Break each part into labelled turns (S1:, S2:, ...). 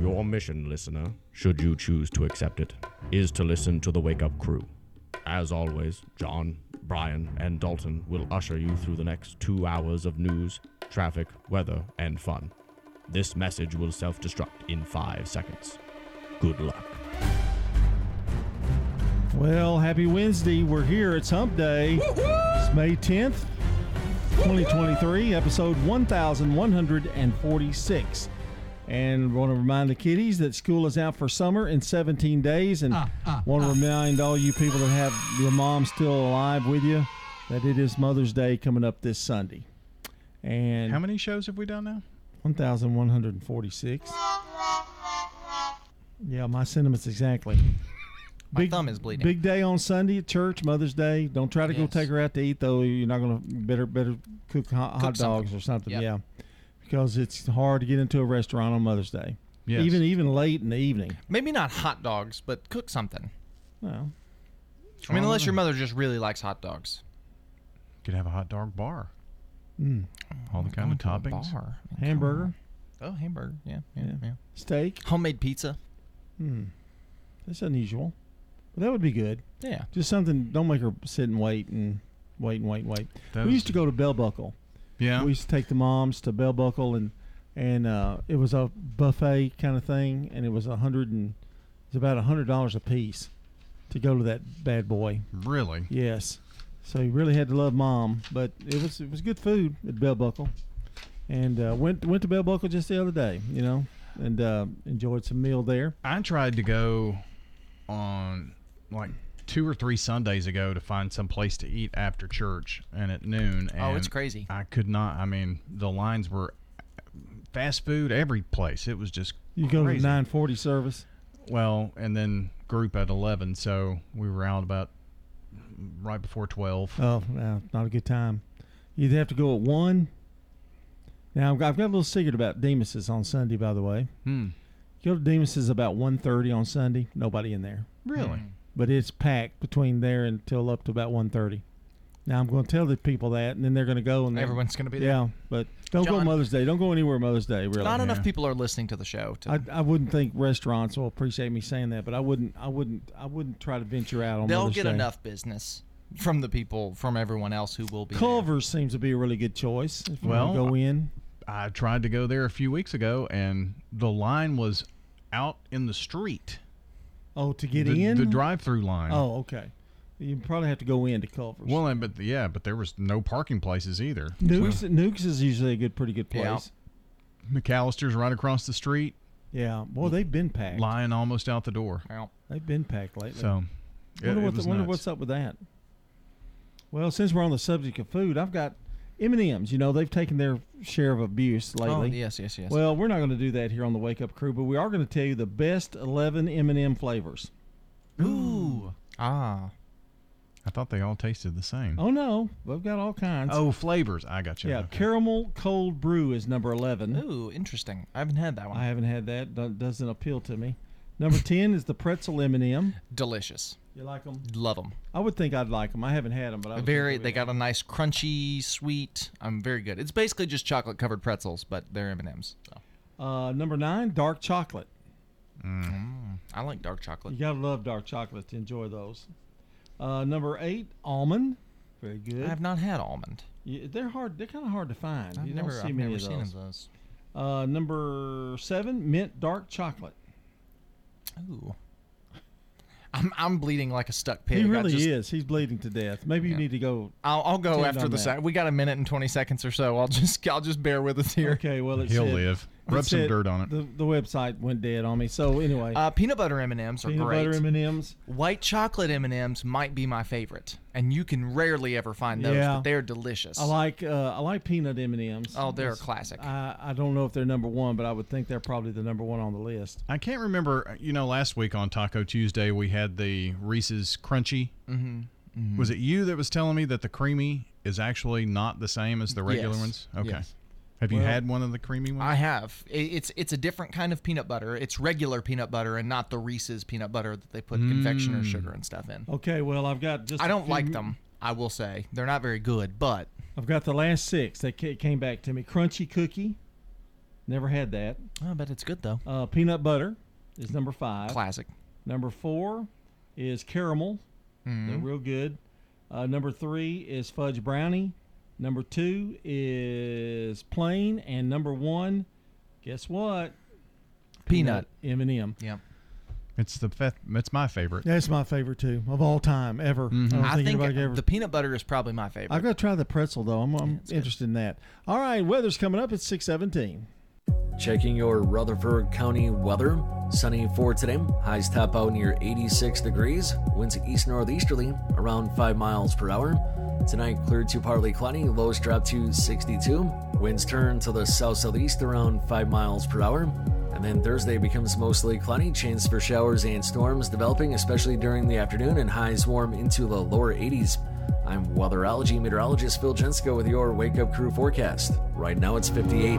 S1: Your mission, listener, should you choose to accept it, is to listen to the Wake Up Crew. As always, John, Brian, and Dalton will usher you through the next two hours of news, traffic, weather, and fun. This message will self destruct in five seconds. Good luck.
S2: Well, happy Wednesday. We're here. It's Hump Day. It's May 10th, 2023, episode 1146. And want to remind the kiddies that school is out for summer in 17 days. And ah, ah, want to ah. remind all you people that have your mom still alive with you that it is Mother's Day coming up this Sunday. And
S3: How many shows have we done now?
S2: 1146. Yeah, my sentiments exactly.
S4: My thumb is bleeding.
S2: Big day on Sunday at church, Mother's Day. Don't try to go take her out to eat though. You're not gonna better better cook hot, hot dogs
S4: something.
S2: or something.
S4: Yep.
S2: Yeah, because it's hard to get into a restaurant on Mother's Day.
S3: Yes.
S2: Even even late in the evening.
S4: Maybe not hot dogs, but cook something.
S2: Well,
S4: I mean, unless your mother just really likes hot dogs.
S3: could have a hot dog bar.
S2: mm,
S3: All the kind of
S4: Going to a
S3: toppings.
S4: bar. I mean,
S2: hamburger.
S4: Oh, hamburger. Yeah, yeah,
S2: Yeah.
S4: yeah.
S2: steak.
S4: Homemade pizza.
S2: Hmm, that's unusual, but that would be good.
S4: Yeah.
S2: Just something. Don't make her sit and wait and wait and wait and wait.
S3: Those-
S2: We used to go to Bell Buckle.
S3: Yeah.
S2: We used to take the moms to Bell Buckle and and uh, it was a buffet kind of thing, and it was a hundred and it was about a hundred dollars a piece to go to that bad boy.
S3: really?
S2: Yes, so you really had to love mom, but it was it was good food at Bell Buckle, and uh, went went to Bell Buckle just the other day, you know, and uh, enjoyed some meal there.
S3: I tried to go on like two or three Sundays ago to find some place to eat after church and at noon. And
S4: Oh, it's crazy.
S3: I could not. I mean, the lines were fast food every place. It was just
S2: You go to nine forty service.
S3: Well, and then group at eleven, so we were out about right before twelve.
S2: Oh, no, not a good time. You either have to go at one. Now I've got, I've got a little secret about Demos's on Sunday, by the way.
S3: Hmm.
S2: Go to Demos's about 1.30 on Sunday. Nobody in there,
S3: Really?
S2: But it's packed between there until up to about 1.30. Now I'm going to tell the people that, and then they're going to go and
S4: Everyone's going to be there.
S2: Yeah, but don't go Mother's Day. Don't go anywhere Mother's Day. Really,
S4: Not enough
S3: Yeah.
S4: people are listening to the show. To,
S2: I, I wouldn't think restaurants will appreciate me saying that, but I wouldn't. I wouldn't. I wouldn't try to venture out on
S4: they'll
S2: Mother's
S4: get
S2: Day.
S4: enough business from the people, from everyone else who will be there.
S2: Culver's seems to be a really good choice. If you
S3: Well,
S2: want go in.
S3: I tried to go there a few weeks ago, and the line was out in the street.
S2: Oh, to get
S3: the,
S2: in
S3: the drive-through line.
S2: Oh, okay. You probably have to go into Culver's.
S3: Well, and- but yeah, but there was no parking places either.
S2: Nukes, Nukes is usually a good, pretty good
S4: Yeah.
S2: place.
S3: McAlister's right across the street,
S2: Yeah. Boy, they've been packed.
S3: lying almost out the door.
S4: Well,
S2: They've been packed lately.
S3: So, it,
S2: wonder,
S3: it
S2: what
S3: was
S2: the, wonder what's up with that. Well, since we're on the subject of food, I've got M and M's. You know, they've taken their share of abuse lately.
S4: oh,
S2: lately.
S4: yes, yes, yes.
S2: Well, we're not going to do that here on the Wake Up Crew, but we are going to tell you the best 11 M&M flavors.
S4: Ooh. Ah.
S3: I thought they all tasted the same.
S2: Oh no, we've got all kinds.
S3: Oh, flavors. I got you.
S2: yeah,
S3: Okay.
S2: caramel cold brew is number 11.
S4: Ooh, interesting. I haven't had that one.
S2: I haven't had that. Do- Doesn't appeal to me. Number 10 is the pretzel M&M.
S4: Delicious.
S2: You like them?
S4: Love them.
S2: I would think I'd like them. I haven't had them, but I
S4: Very. They got a nice crunchy, sweet. I'm very good. It's basically just chocolate covered pretzels, but they're M and M's. So.
S2: Uh, number nine, dark chocolate.
S4: Mm, I like dark chocolate.
S2: You gotta love dark chocolate to enjoy those. Uh, number eight, almond. Very good.
S4: I have not had almond.
S2: Yeah, they're hard. They're kind of hard to find.
S4: I've
S2: you
S4: never,
S2: don't see
S4: I've
S2: many
S4: never
S2: of
S4: seen
S2: those.
S4: those.
S2: Uh, number seven, mint dark chocolate.
S4: Ooh. I'm I'm bleeding like a stuck pig.
S2: he really
S4: just-
S2: is. He's bleeding to death. Maybe you need to go.
S4: I'll, I'll go after the
S2: that.
S4: sec- We got a minute and twenty seconds or so. I'll just I'll just bear with us here.
S2: Okay, well, it
S3: He'll
S2: said-
S3: live.
S2: It
S3: Rub some dirt on it.
S2: The, the website went dead on me. So anyway,
S4: Uh, peanut butter M and M's are great.
S2: peanut
S4: great.
S2: butter M&Ms.
S4: White chocolate M and M's might be my favorite, and you can rarely ever find those,
S2: Yeah.
S4: but they're delicious.
S2: I like uh, I like peanut M&Ms.
S4: Oh, they're a classic.
S2: I, I don't know if they're number one, but I would think they're probably the number one on the list.
S3: I can't remember. You know, last week on Taco Tuesday we had the Reese's Crunchy.
S4: mm-hmm.
S3: Was it you that was telling me that the creamy is actually not the same as the regular
S4: Yes.
S3: ones? Okay.
S4: Yes.
S3: Have you
S2: Well-
S3: had one of the creamy ones?
S4: I have. It's it's a different kind of peanut butter. It's regular peanut butter and not the Reese's peanut butter that they put confectioner
S3: Mm.
S4: sugar and stuff in.
S2: Okay, well I've got just.
S4: I don't like them. I will say they're not very good, but
S2: I've got the last six. They came back to me. Crunchy cookie, Never had that.
S4: I bet it's good though.
S2: Uh, peanut butter is number five.
S4: Classic.
S2: Number four is caramel.
S4: Mm-hmm.
S2: They're real good. Uh, number three is fudge brownie. Number two is plain, and number one, guess what?
S4: Peanut.
S2: M and M.
S4: Yep.
S3: It's the fe- it's my favorite.
S2: That's my favorite too of all time ever. Mm-hmm. I don't
S4: I think
S2: anybody ever.
S4: the peanut butter is probably my favorite.
S2: I've got to try the pretzel though. I'm, I'm
S4: it's good.
S2: interested in that. All right, weather's coming up. It's six seventeen.
S5: Checking your Rutherford County weather. Sunny for today. Highs top out near 86 degrees. Winds east northeasterly around 5 miles per hour. Tonight cleared to partly cloudy. Lows drop to 62. Winds turn to the south southeast around 5 miles per hour. And then Thursday becomes mostly cloudy. Chance for showers and storms developing, especially during the afternoon, and highs warm into the lower 80s. I'm weatherology meteorologist Phil Jensko with your Wake Up Crew forecast. Right now it's 58.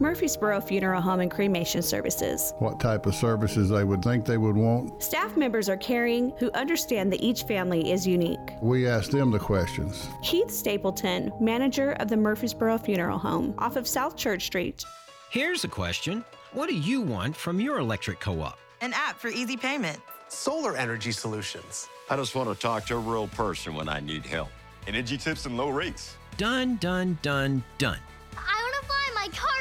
S6: Murfreesboro Funeral Home and Cremation Services.
S7: what type of services they would think they would want.
S6: Staff members are caring who understand that each family is unique.
S7: We ask them the questions.
S6: Keith Stapleton, manager of the Murfreesboro Funeral Home, off of South Church Street.
S8: Here's a question What do you want from your electric co op?
S9: An app for easy payment.
S10: Solar energy solutions.
S11: I just want to talk to a real person when I need help.
S10: Energy tips and low rates.
S8: Done, done, done, done.
S12: I want to fly my car to the moon.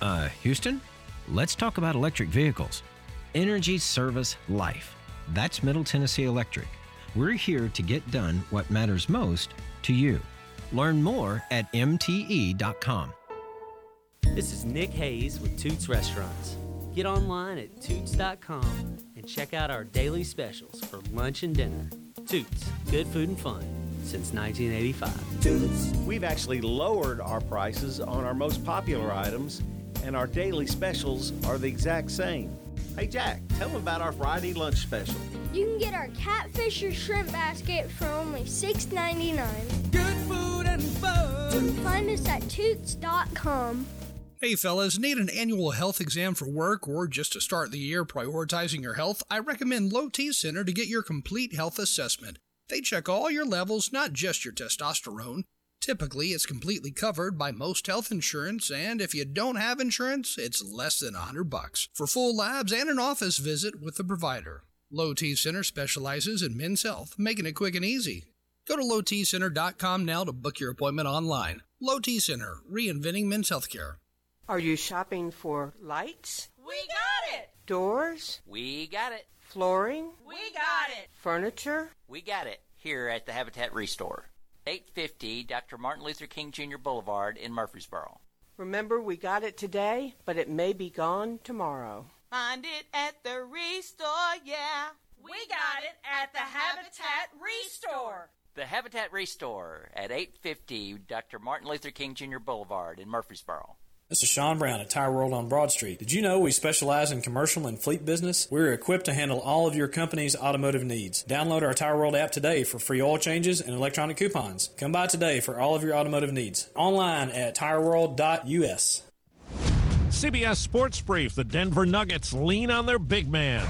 S8: Uh, Houston, let's talk about electric vehicles. Energy Service Life. That's Middle Tennessee Electric. We're here to get done what matters most to you. Learn more at MTE.com.
S13: This is Nick Hayes with Toots Restaurants. Get online at toots.com and check out our daily specials for lunch and dinner. Toots, good food and fun since 1985.
S14: Toots. We've actually lowered our prices on our most popular items, and our daily specials are the exact same. Hey, Jack, tell them about our Friday lunch special.
S12: You can get our catfish or shrimp basket for only $6.99.
S15: Good food and fun.
S12: Find us at toots.com.
S15: Hey fellas, need an annual health exam for work or just to start the year prioritizing your health? I recommend Low T Center to get your complete health assessment. They check all your levels, not just your testosterone. Typically, it's completely covered by most health insurance, and if you don't have insurance, it's less than a hundred bucks for full labs and an office visit with the provider. Low T Center specializes in men's health, making it quick and easy. Go to lowtcenter.com now to book your appointment online. Low T Center, reinventing men's healthcare.
S16: Are you shopping for lights,
S17: We got it!
S16: doors,
S17: We got it!
S16: flooring,
S17: We got it!
S16: furniture?
S17: We got it here at the Habitat Restore. 850 Dr. Martin Luther King Jr. Boulevard in Murfreesboro.
S16: Remember, we got it today, but it may be gone tomorrow.
S17: Find it at the Restore, yeah.
S9: We got it at the Habitat Restore.
S17: The Habitat Restore at 850 Dr. Martin Luther King Jr. Boulevard in Murfreesboro.
S18: This is Sean Brown at Tire World on Broad Street. Did you know we specialize in commercial and fleet business? We're equipped to handle all of your company's automotive needs. Download our Tire World app today for free oil changes and electronic coupons. Come by today for all of your automotive needs. Online at tireworld.us.
S19: CBS Sports Brief. The Denver Nuggets lean on their big man.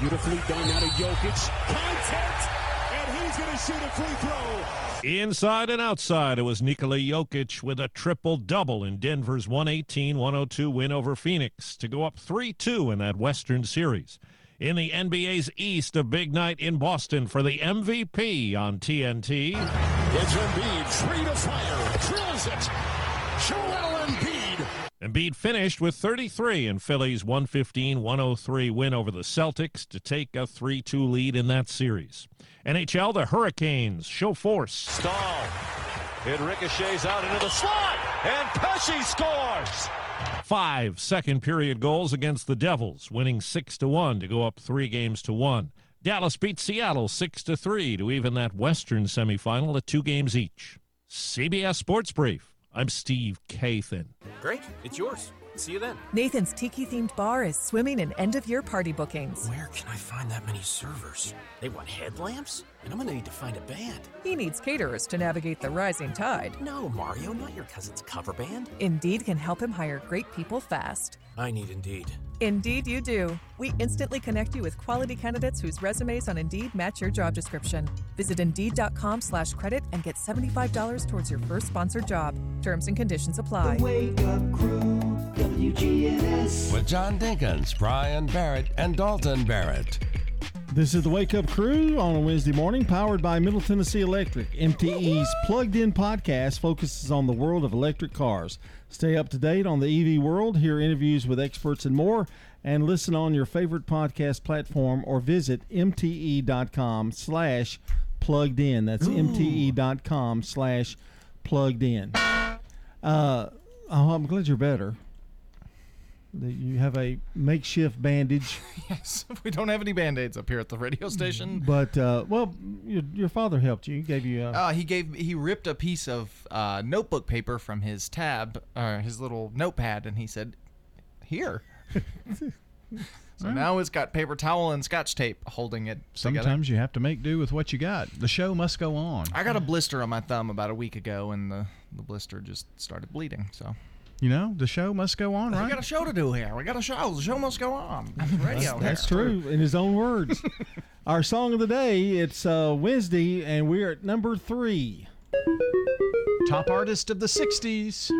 S20: Beautifully done out of Jokic. Contact, and he's going to shoot a free throw.
S19: Inside and outside, it was Nikola Jokic with a triple double in Denver's 118 102 win over Phoenix to go up 3 2 in that Western Series. In the NBA's East, a big night in Boston for the MVP on TNT.
S20: It's Embiid, three to fire, drills it. Joel Embiid.
S19: Finished with 33 in Philly's 115 103 win over the Celtics to take a 3 2 lead in that series. NHL, the Hurricanes show force.
S21: Staal. It ricochets out into the slot, and Pesce scores.
S19: Five second period goals against the Devils, winning 6 to 1 to go up 3 games to 1. Dallas beat Seattle 6 to 3 to even that Western semifinal at 2 games each. CBS Sports Brief. I'm Steve Kathan.
S1: Great, it's yours. See you then.
S22: Nathan's Tiki themed bar is swimming in end of year party bookings.
S1: Where can I find that many servers? They want headlamps? And I'm gonna need to find a band.
S22: He needs caterers to navigate the rising tide.
S1: No, Mario, not your cousin's cover band.
S22: Indeed can help him hire great people fast.
S1: I need Indeed.
S22: Indeed, you do. We instantly connect you with quality candidates whose resumes on Indeed match your job description. Visit Indeed.com slash credit and get $75 towards your first sponsored job. Terms and conditions apply.
S8: The Wake Up Crew, WGNS.
S23: With John Dinkins, Brian Barrett, and Dalton Barrett.
S2: This is the Wake Up Crew on a Wednesday morning, powered by Middle Tennessee Electric. MTE's Plugged In podcast focuses on the world of electric cars. Stay up to date on the EV world, hear interviews with experts and more, and listen on your favorite podcast platform or visit mte.com slash plugged in. That's mte.com slash plugged in. Uh, oh, I'm glad you're better. That you have a makeshift bandage.
S4: yes, we don't have any band aids up here at the radio station.
S2: But uh, well, your, your father helped you. He gave you. A,
S4: Uh, he gave he ripped a piece of uh, notebook paper from his tab, uh, his little notepad, and he said, "Here." so now it's got paper towel and scotch tape holding it. together.
S3: Sometimes you have to make do with what you got. The show must go on.
S4: I got a blister on my thumb about a week ago, and the the blister just started bleeding. So
S3: You know, the show must go on, right?
S4: we got a show to do here. We got a show. The show must go on. Radio.
S2: That's
S4: here.
S2: true, in his own words. Our song of the day, it's uh, Wednesday, and we're at number three.
S3: Top artist of the 60s.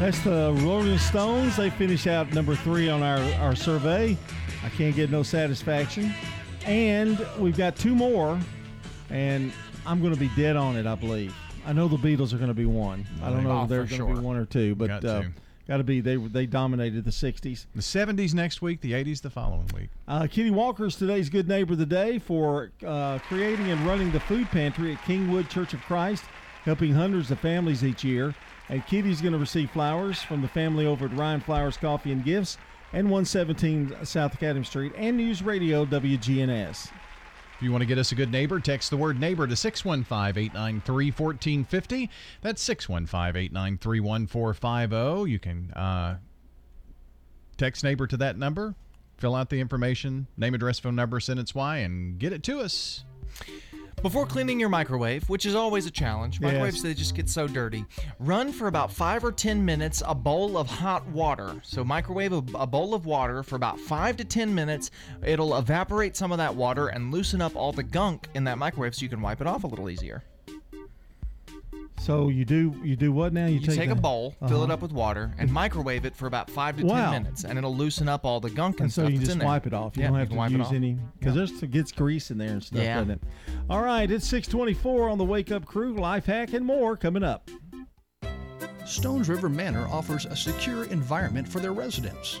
S2: That's the Rolling Stones. They finish out number three on our, our survey. I can't get no satisfaction. And we've got two more, and I'm going to be dead on it, I believe. I know the Beatles are going to be one. I don't know
S3: Oh,
S2: if they're going to be one or two, but
S3: Got
S2: uh,
S3: to.
S2: got to be. They they dominated the 60s.
S3: The 70s next week, the 80s the following week.
S2: Uh, Kitty Walker is today's good neighbor of the day for uh, creating and running the food pantry at Kingwood Church of Christ, helping hundreds of families each year. And Kitty's going to receive flowers from the family over at Ryan Flowers Coffee and Gifts and 117 South Academy Street and News Radio WGNS.
S3: If you want to get us a good neighbor, text the word neighbor to 615 893 1450. That's 615 893 1450. You can uh, text neighbor to that number, fill out the information, name, address, phone number, sentence Y, and get it to us.
S4: Before cleaning your microwave, which is always a challenge,
S3: Yes.
S4: microwaves they just get so dirty. Run for about five or ten minutes a bowl of hot water. So microwave a, a bowl of water for about five to ten minutes. It'll evaporate some of that water and loosen up all the gunk in that microwave, so you can wipe it off a little easier.
S2: So you do you do what now?
S4: You, take, a
S2: the-
S4: bowl, fill it
S2: Uh-huh.
S4: up with water, and microwave it for about five to
S2: Wow.
S4: ten minutes, and it'll loosen up all the gunk and,
S2: And so
S4: stuff
S2: you
S4: that's
S2: just
S4: in there.
S2: wipe it off. You
S4: Yeah,
S2: don't have
S4: can
S2: to
S4: it
S2: use
S4: off.
S2: any because there's it gets grease in there and stuff,
S4: Yeah.
S2: doesn't it? All right, it's 624 on the Wake Up Crew, life hack and more coming up.
S24: Stones River Manor offers a secure environment for their residents.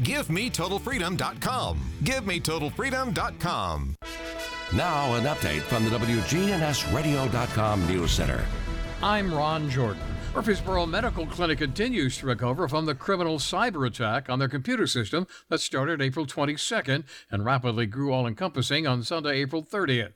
S1: GiveMeTotalFreedom.com. GiveMeTotalFreedom.com.
S23: Now, an update from the WGNSradio.com News Center.
S25: I'm Ron Jordan. Murfreesboro Medical Clinic continues to recover from the criminal cyber attack on their computer system that started April 22nd and rapidly grew all encompassing on Sunday, April 30th.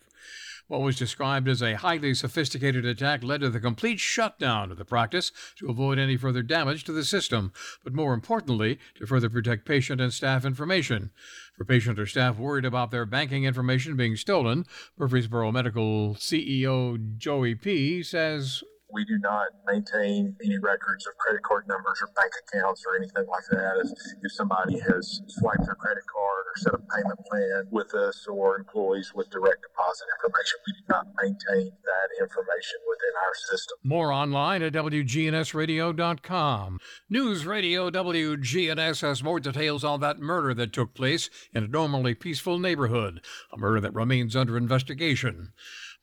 S25: What was described as a highly sophisticated attack led to the complete shutdown of the practice to avoid any further damage to the system, but more importantly, to further protect patient and staff information. For patient or staff worried about their banking information being stolen, Murfreesboro Medical CEO Joey P. says
S26: We do not maintain any records of credit card numbers or bank accounts or anything like that. If, if somebody has swiped their credit card or set a payment plan with us or employees with direct deposit information, we do not maintain that information within our system.
S25: More online at WGNSradio.com. News Radio WGNS has more details on that murder that took place in a normally peaceful neighborhood, a murder that remains under investigation.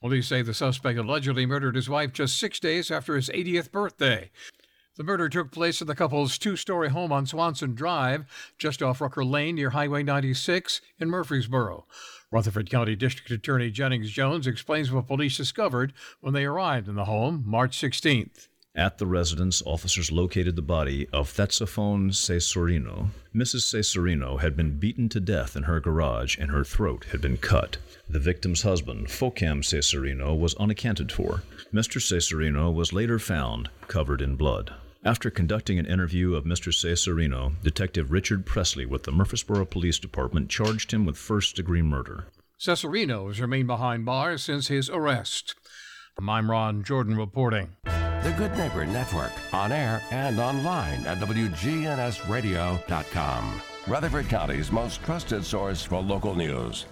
S25: Police say the suspect allegedly murdered his wife just six days after his 80th birthday. The murder took place at the couple's two story home on Swanson Drive, just off Rucker Lane near Highway 96 in Murfreesboro. Rutherford County District Attorney Jennings Jones explains what police discovered when they arrived in the home March 16th.
S7: At the residence, officers located the body of Thetsafone Cesorino. Mrs. Cesorino had been beaten to death in her garage and her throat had been cut. The victim's husband, Focam Cesorino, was unaccounted for. Mr. Cesorino was later found covered in blood. After conducting an interview of Mr. Cesorino, Detective Richard Presley with the Murfreesboro Police Department charged him with first degree murder.
S25: Cesorino has remained behind bars since his arrest. I'm Ron Jordan reporting.
S23: The Good Neighbor Network, on air and online at WGNSradio.com. Rutherford County's most trusted source for local news.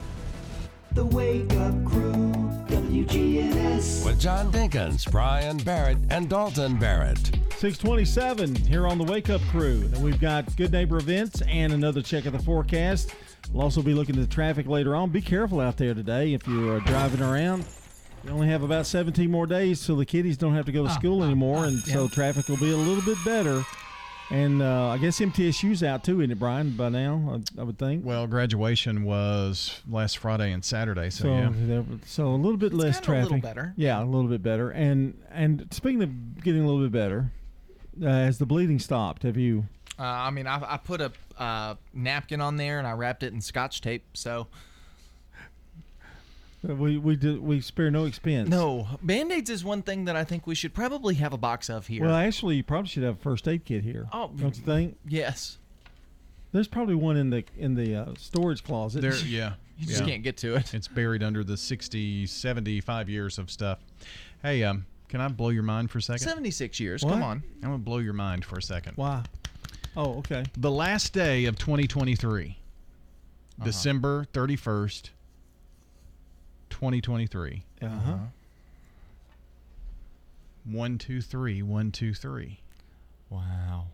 S8: The Wake Up Crew, WGNS.
S23: With John Dinkins, Brian Barrett, and Dalton Barrett.
S2: 627 here on the Wake Up Crew. And we've got good neighbor events and another check of the forecast. We'll also be looking at the traffic later on. Be careful out there today if you are driving around. We only have about 17 more days till the kiddies don't have to go to school anymore, and so traffic will be a little bit better. And uh, I guess MTSU's out too, isn't it, Brian? By now, I, I would think.
S3: Well, graduation was last Friday and Saturday, so,
S2: So,
S3: yeah.
S2: there- so a little bit less
S4: kinda a
S2: traffic.
S4: little better.
S2: Yeah, a little bit better. And and speaking of getting a little bit better, uh, has the bleeding stopped? Have you?
S4: Uh, I mean, I, I put a uh, napkin on there and I wrapped it in scotch tape. So
S2: We we do, we spare no expense.
S4: no, band aids is one thing that I think we should probably have a box of here.
S2: Well, actually, you probably should have a first aid kit here.
S4: Oh,
S2: don't you think?
S4: yes.
S2: There's probably one in the in the uh, storage closet.
S3: There, yeah.
S4: You just
S3: yeah.
S4: can't get to it.
S3: It's buried under the 60, 75 years of stuff. Hey, um, can I blow your mind for a second?
S4: 76 years.
S2: What?
S4: Come on.
S3: I'm going to blow your mind for a second.
S2: Why? Oh, okay.
S3: The last day of 2023,
S4: Uh-huh.
S3: December 31st, 2023.
S2: Uh
S4: Uh-huh.
S2: huh.
S3: One, two, three, one, two, three.
S4: Wow.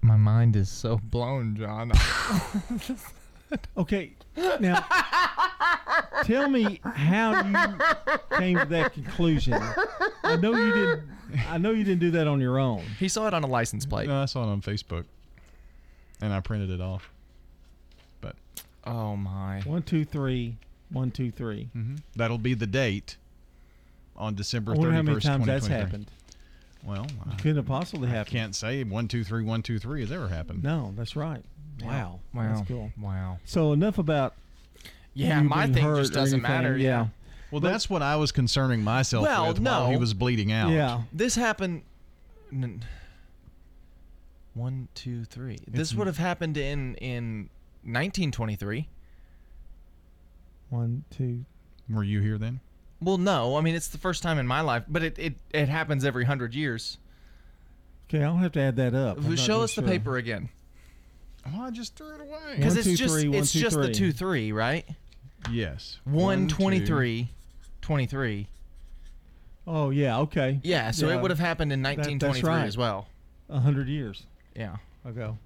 S4: My mind is so blown, John.
S2: Okay. Now, tell me how you came to that conclusion. I know you didn't. I know you didn't do that on your own.
S4: he saw it on a license plate.
S3: No, I saw it on Facebook, and I printed it off. But
S4: Oh my.
S2: One, two, three. One, two, three.
S3: mhm, that'll be the date on December
S2: I wonder
S3: 31st,
S2: how many times that's
S3: 2023.
S2: happened.
S3: Well, I,
S2: Couldn't have possibly
S3: I
S2: happened.
S3: can't say one, two, three, one, two, three has ever happened.
S2: No, that's right. Wow.
S4: Wow.
S2: That's cool.
S4: Wow.
S2: So enough about.
S4: Yeah,
S2: you
S4: my
S2: being
S4: thing
S2: hurt
S4: just
S2: or
S4: doesn't
S2: anything.
S4: matter.
S2: Yeah.
S3: Well, that's what I was concerning myself
S4: Well,
S3: with while he was bleeding out.
S2: Yeah.
S4: This happened. n- One, two, three. This would have happened in in 1923.
S2: One, two.
S3: Were you here then?
S4: Well, no. I mean, it's the first time in my life, but it it, it happens every hundred years.
S2: Okay, I'll have to add that up. I'm
S4: Show
S2: real
S4: us the
S2: sure.
S4: paper again,
S3: Oh, I just threw it away.
S4: because
S2: One,
S4: it's
S2: two,
S4: just
S2: three, one,
S4: it's
S2: two,
S4: just the two three, right?
S3: Yes.
S4: One,
S3: two-
S4: twenty three, twenty three.
S2: Oh yeah. Okay.
S4: Yeah, so
S2: Yeah.
S4: it would have happened in
S2: That- that's
S4: 1923
S2: right.
S4: as well.
S2: A hundred years
S4: Yeah.
S2: ago.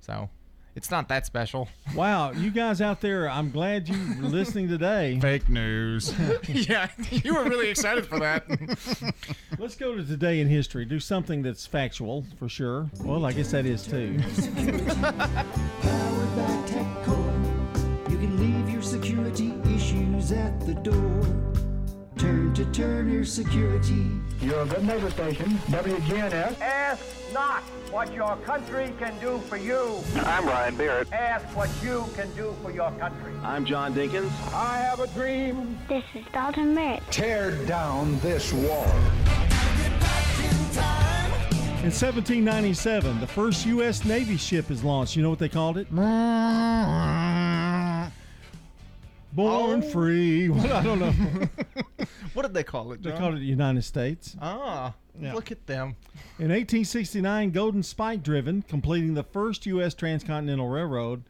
S4: So it's not that special.
S2: Wow, you guys out there, I'm glad you were listening today.
S3: Fake news.
S4: yeah, you were really excited for that.
S2: Let's go to today in history. Do something that's factual for sure. Well, I guess that is too.
S8: Powered by TechCore. You can leave your security issues at the door. Turn to Turner Security.
S27: Your good neighbor station, WGNS.
S28: Ask not what your country can do for you.
S27: I'm Brian Barrett.
S28: Ask what you can do for your country.
S27: I'm John Dinkins.
S28: I have a dream.
S12: This is Dalton Barrett.
S27: Tear down this wall.
S2: In 1797, the first U.S. Navy ship is launched. You know what they called it? Born free. Well, I don't know.
S4: what did they call it?
S2: they called it the United States.
S4: Ah,
S2: Yeah.
S4: look at them.
S2: In 1869, Golden Spike driven, completing the first U.S. transcontinental railroad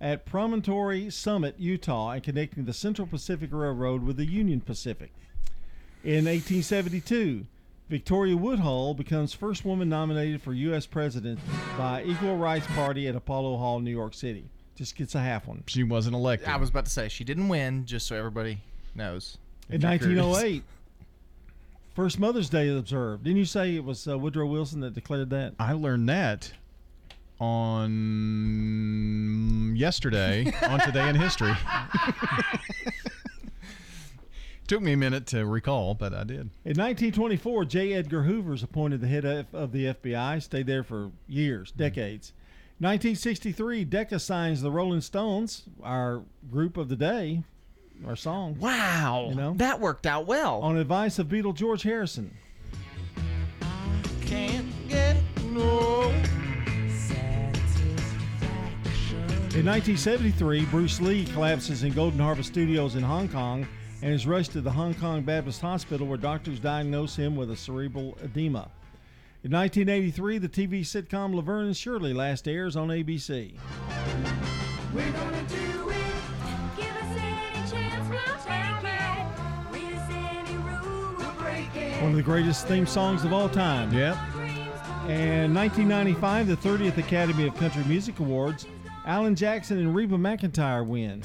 S2: at Promontory Summit, Utah, and connecting the Central Pacific Railroad with the Union Pacific. In 1872, Victoria Woodhull becomes first woman nominated for U.S. president by Equal Rights Party at Apollo Hall, New York City. Just gets a half one.
S3: She wasn't elected.
S29: I was about to say she didn't win, just so everybody knows.
S2: In
S29: If you're curious.
S2: 1908, first Mother's Day is observed. Didn't you say it was uh, Woodrow Wilson that declared that?
S3: I learned that on yesterday on Today in History. Took me a minute to recall, but I did.
S2: In 1924, J. Edgar Hoover is appointed the head of, of the FBI. Stayed there for years, decades. 1963, Decca signs the Rolling Stones, our group of the day, our song.
S29: Wow,
S2: you know
S29: that worked out well.
S2: On advice of Beatle George Harrison.
S30: Can't get no
S2: In 1973, Bruce Lee collapses in Golden Harvest Studios in Hong Kong and is rushed to the Hong Kong Baptist Hospital where doctors diagnose him with a cerebral edema. In 1983, the TV sitcom Laverne and Shirley last airs on ABC.
S30: We're gonna do it. Give us any chance, we'll take it. Read any rule, we'll break it.
S2: One of the greatest theme songs of all time.
S3: Yep.
S2: And 1995, the 30th Academy of Country Music Awards, Alan Jackson and Reba McEntire win.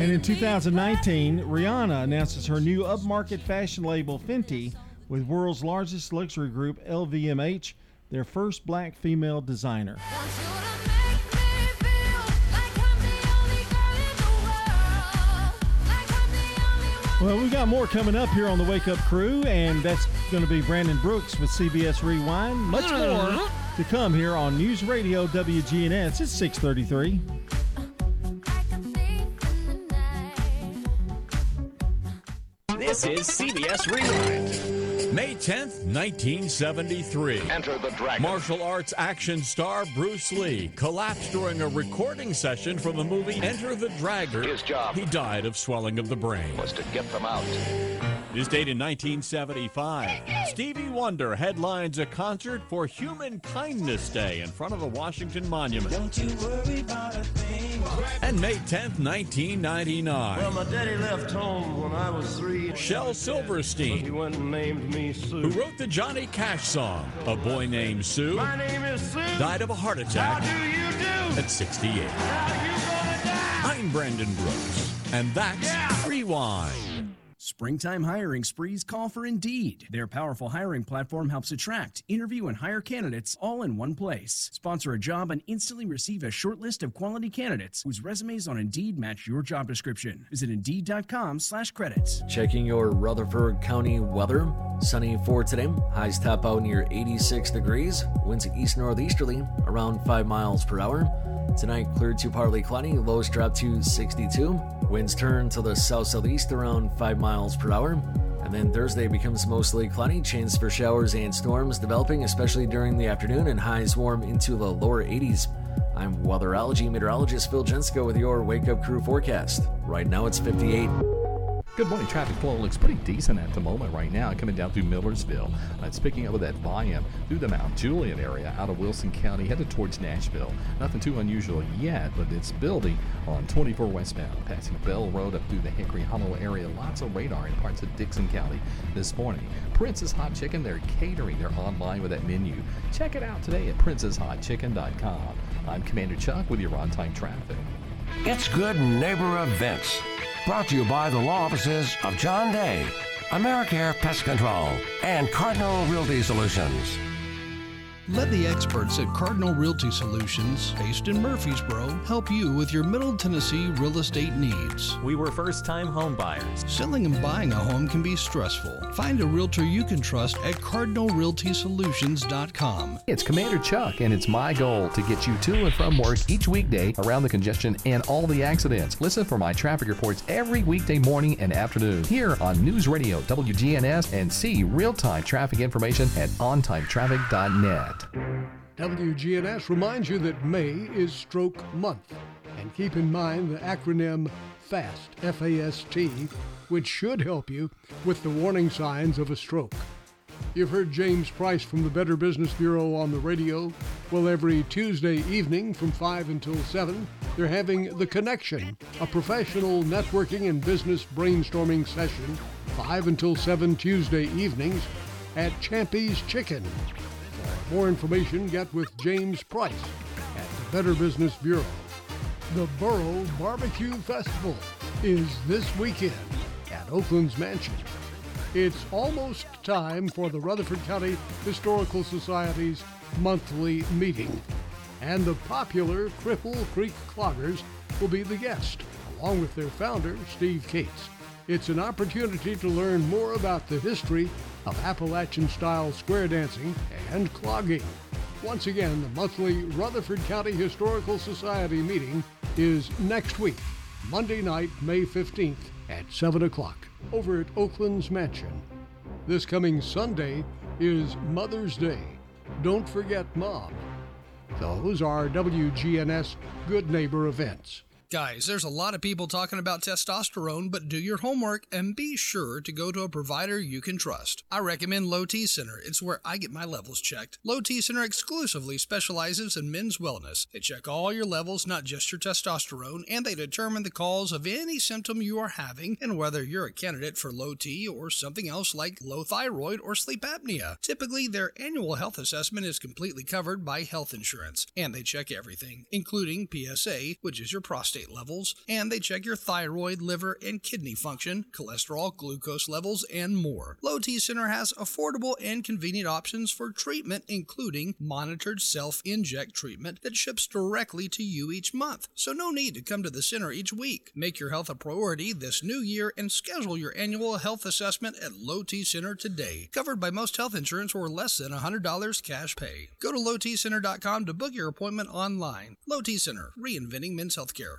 S2: And in 2019, Rihanna announces her new upmarket fashion label Fenty with world's largest luxury group LVMH, their first black female designer. Well, we've got more coming up here on the Wake Up Crew, and that's going to be Brandon Brooks with CBS Rewind. Much more mm-hmm. to come here on News Radio WGNS. It's 633.
S31: This is CBS Rewind. May 10th, 1973.
S32: Enter the Dragon.
S31: Martial arts action star Bruce Lee collapsed during a recording session from the movie Enter the Dragon.
S32: His job
S31: He died of swelling of the brain.
S32: was to get them out.
S31: This date in 1975. Stevie Wonder headlines a concert for Human Kindness Day in front of the Washington Monument.
S30: Don't you worry about a thing.
S31: And May 10th, 1999.
S33: Well, my daddy left home when I was three.
S31: Shel Silverstein.
S33: He went and named me Sue.
S31: who wrote the Johnny Cash song, A Boy Named Sue,
S33: My name is Sue.
S31: died of a heart attack
S33: How do you do?
S31: at 68.
S33: How you gonna die?
S31: I'm Brandon Brooks, and that's Rewind.
S34: Springtime hiring sprees call for Indeed. Their powerful hiring platform helps attract, interview, and hire candidates all in one place. Sponsor a job and instantly receive a short list of quality candidates whose resumes on Indeed match your job description. Visit Indeed.com slash credits.
S5: Checking your Rutherford County weather. Sunny for today. Highs top out near 86 degrees. Winds east northeasterly around 5 miles per hour. Tonight clear to partly cloudy. Lows drop to 62. Winds turn to the south southeast around 5 miles per hour. And then Thursday becomes mostly cloudy. Chance for showers and storms developing, especially during the afternoon, and highs warm into the lower 80s. I'm weatherology meteorologist Phil Jensko with your Wake Up Crew forecast. Right now it's 58.
S35: Good morning. Traffic flow looks pretty decent at the moment right now, coming down through Millersville. Uh, it's picking up with that volume through the Mount Juliet area out of Wilson County, headed towards Nashville. Nothing too unusual yet, but it's building on 24 westbound, passing Bell Road up through the Hickory Hollow area. Lots of radar in parts of Dickson County this morning. Prince's Hot Chicken, they're catering. They're online with that menu. Check it out today at princeshotchicken.com. I'm Commander Chuck with your on-time traffic.
S23: It's Good Neighbor Events. Brought to you by the law offices of John Day, AmeriCare Pest Control, and Cardinal Realty Solutions.
S15: Let the experts at Cardinal Realty Solutions, based in Murfreesboro, help you with your Middle Tennessee real estate needs.
S36: We were first time home buyers.
S15: Selling and buying a home can be stressful. Find a realtor you can trust at cardinalrealtysolutions.com.
S35: It's Commander Chuck, and it's my goal to get you to and from work each weekday around the congestion and all the accidents. Listen for my traffic reports every weekday morning and afternoon here on News Radio WGNS and see real time traffic information at ontimetraffic.net.
S37: WGNS reminds you that May is Stroke Month. And keep in mind the acronym FAST, F A S T, which should help you with the warning signs of a stroke. You've heard James Price from the Better Business Bureau on the radio. Well, every Tuesday evening from 5 until 7, they're having The Connection, a professional networking and business brainstorming session, 5 until 7 Tuesday evenings at Champy's Chicken. More information, get with James Price at the Better Business Bureau. The Borough Barbecue Festival is this weekend at Oaklands Mansion. It's almost time for the Rutherford County Historical Society's monthly meeting, and the popular Cripple Creek Cloggers will be the guest, along with their founder, Steve Cates. It's an opportunity to learn more about the history of Appalachian style square dancing and clogging. Once again, the monthly Rutherford County Historical Society meeting is next week, Monday night, May 15th at 7 o'clock, over at Oaklands Mansion. This coming Sunday is Mother's Day. Don't forget Mom. Those are WGNS Good Neighbor events.
S15: Guys, there's a lot of people talking about testosterone, but do your homework and be sure to go to a provider you can trust. I recommend Low T Center. It's where I get my levels checked. Low T Center exclusively specializes in men's wellness. They check all your levels, not just your testosterone, and they determine the cause of any symptom you are having and whether you're a candidate for low T or something else like low thyroid or sleep apnea. Typically, their annual health assessment is completely covered by health insurance, and they check everything, including PSA, which is your prostate levels, and they check your thyroid, liver, and kidney function, cholesterol, glucose levels, and more. Low T Center has affordable and convenient options for treatment, including monitored self inject treatment that ships directly to you each month. So, no need to come to the center each week. Make your health a priority this new year and schedule your annual health assessment at Low T Center today. Covered by most health insurance or less than $100 cash pay. Go to lowtcenter.com to book your appointment online. Low T Center, reinventing men's healthcare.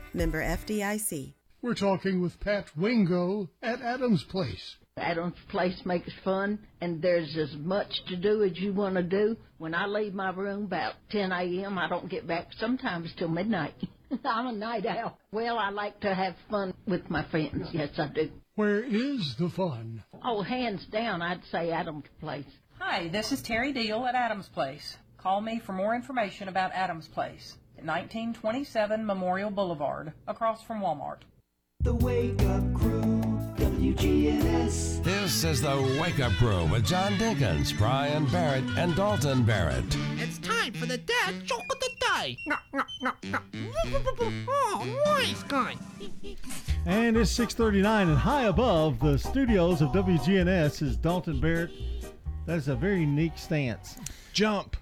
S38: Member FDIC.
S37: We're talking with Pat Wingo at Adams Place.
S39: Adams Place makes fun, and there's as much to do as you want to do. When I leave my room about 10 a.m., I don't get back sometimes till midnight. I'm a night owl. Well, I like to have fun with my friends. Yes, I do.
S37: Where is the fun?
S39: Oh, hands down, I'd say Adams Place.
S40: Hi, this is Terry Deal at Adams Place. Call me for more information about Adams Place at 1927 Memorial Boulevard, across from Walmart.
S8: The Wake Up Crew, WGNS.
S23: This is the Wake Up Crew with John Dinkins, Brian Barrett, and Dalton Barrett.
S41: It's time for the dad joke of the day. Oh, nice guy.
S2: And it's 639 and high above the studios of WGNS is Dalton Barrett. That is a very unique stance.
S4: Jump.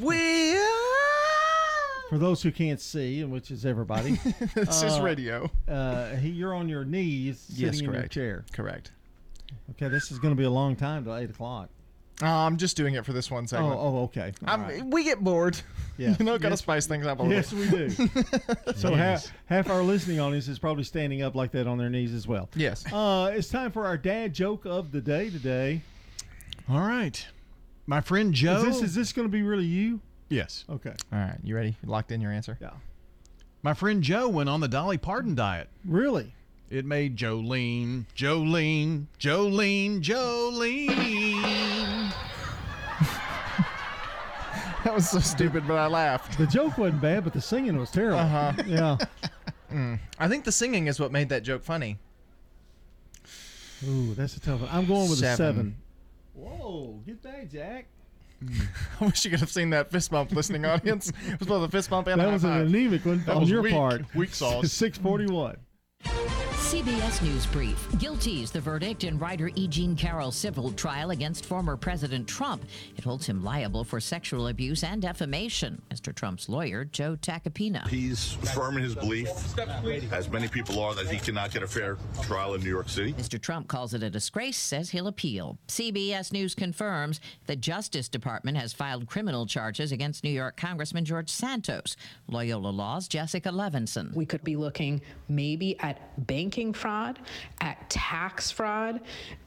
S4: We
S2: For those who can't see, and which is everybody.
S4: This is radio.
S2: Uh, he, you're on your knees sitting
S4: Yes,
S2: in your chair.
S4: Correct.
S2: Okay, this is going to be a long time till 8 o'clock.
S4: Uh, I'm just doing it for this one segment.
S2: Oh, oh, okay.
S4: I'm,
S2: right.
S4: We get bored.
S2: Yes.
S4: you know, gotta
S2: Yes.
S4: spice things up a little.
S2: Yes, we do. so
S4: Yes.
S2: half, half our listening audience is probably standing up like that on their knees as well.
S4: Yes.
S2: Uh, it's time for our dad joke of the day today.
S3: All right. My friend Joe.
S2: Is this, is this going to be really you?
S3: Yes.
S2: Okay.
S4: All right, you ready? You locked in your answer?
S2: Yeah.
S3: My friend Joe went on the Dolly Parton diet.
S2: Really?
S3: It made Jolene, Jolene, Jolene, Jolene.
S4: That was so stupid, but I laughed.
S2: The joke wasn't bad, but the singing was terrible.
S4: Uh-huh.
S2: Yeah.
S4: Mm. I think the singing is what made that joke funny.
S2: Ooh, that's a tough one. I'm going with a
S4: Seven.
S2: seven. Whoa, get that, Jack.
S4: I wish you could have seen that fist bump, listening audience. It was both a fist bump and a
S2: That
S4: high
S2: was an
S4: five.
S2: anemic one
S4: That
S2: on
S4: was
S2: your
S4: weak.
S2: part.
S4: Weak sauce.
S2: 641.
S42: CBS News Brief. Guilty is the verdict in writer E. Jean Carroll's civil trial against former President Trump. It holds him liable for sexual abuse and defamation. Mr. Trump's lawyer, Joe Tacopina.
S43: He's firm in his belief, as many people are, that he cannot get a fair trial in New York City.
S42: Mr. Trump calls it a disgrace, says he'll appeal. CBS News confirms the Justice Department has filed criminal charges against New York Congressman George Santos. Loyola Law's Jessica Levinson.
S44: We could be looking maybe at banking fraud, at tax fraud,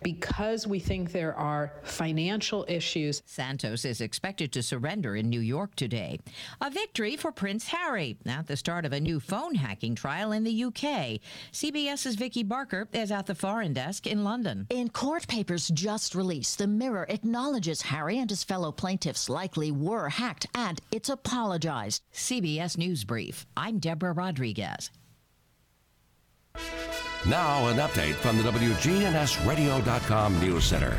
S44: because we think there are financial issues.
S42: Santos is expected to surrender in New York today. A victory for Prince Harry at the start of a new phone hacking trial in the UK. CBS's Vicky Barker is at the foreign desk in London.
S45: In court papers just released, the Mirror acknowledges Harry and his fellow plaintiffs likely were hacked and it's apologized.
S42: CBS News Brief. I'm Deborah Rodriguez.
S23: Now, an update from the WGNSradio.com News Center.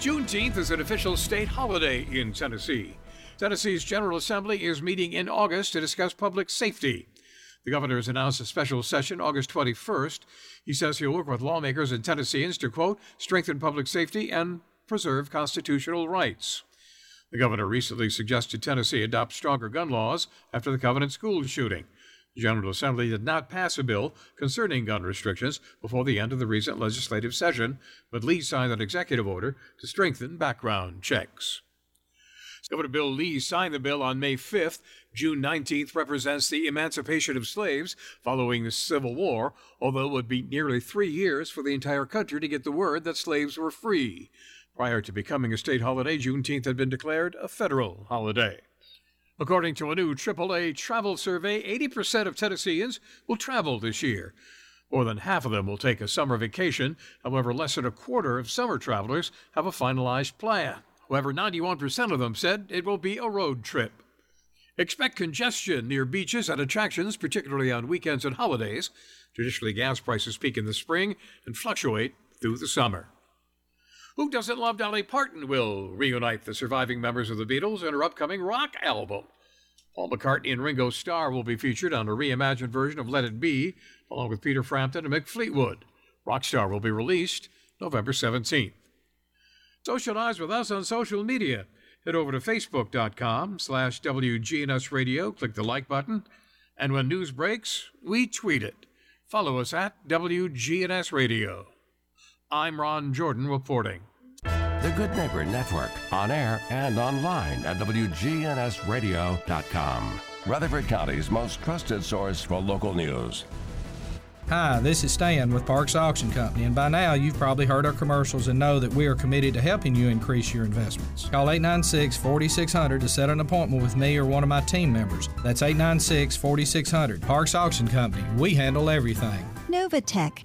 S25: Juneteenth is an official state holiday in Tennessee. Tennessee's General Assembly is meeting in August to discuss public safety. The governor has announced a special session August 21st. He says he'll work with lawmakers and Tennesseans to, quote, strengthen public safety and preserve constitutional rights. The governor recently suggested Tennessee adopt stronger gun laws after the Covenant school shooting. The General Assembly did not pass a bill concerning gun restrictions before the end of the recent legislative session, but Lee signed an executive order to strengthen background checks. Governor Bill Lee signed the bill on May 5th. June 19th represents the emancipation of slaves following the Civil War, although it would be nearly three years for the entire country to get the word that slaves were free. Prior to becoming a state holiday, Juneteenth had been declared a federal holiday. According to a new AAA travel survey, 80% of Tennesseans will travel this year. More than half of them will take a summer vacation. However, less than a quarter of summer travelers have a finalized plan. However, 91% of them said it will be a road trip. Expect congestion near beaches and attractions, particularly on weekends and holidays. Traditionally, gas prices peak in the spring and fluctuate through the summer. Who Doesn't Love Dolly Parton will reunite the surviving members of the Beatles in her upcoming rock album. Paul McCartney and Ringo Starr will be featured on a reimagined version of Let It Be, along with Peter Frampton and Mick Fleetwood. Rockstar will be released November 17th. Socialize with us on social media. Head over to facebook.com slash WGNS click the like button, and when news breaks, we tweet it. Follow us at WGNS Radio. I'm Ron Jordan reporting.
S23: The Good Neighbor Network, on air and online at WGNSradio.com. Rutherford County's most trusted source for local news.
S46: Hi, this is Stan with Parks Auction Company, and by now you've probably heard our commercials and know that we are committed to helping you increase your investments. Call 896 4600 to set an appointment with me or one of my team members. That's 896 4600. Parks Auction Company, we handle everything.
S47: Novatech,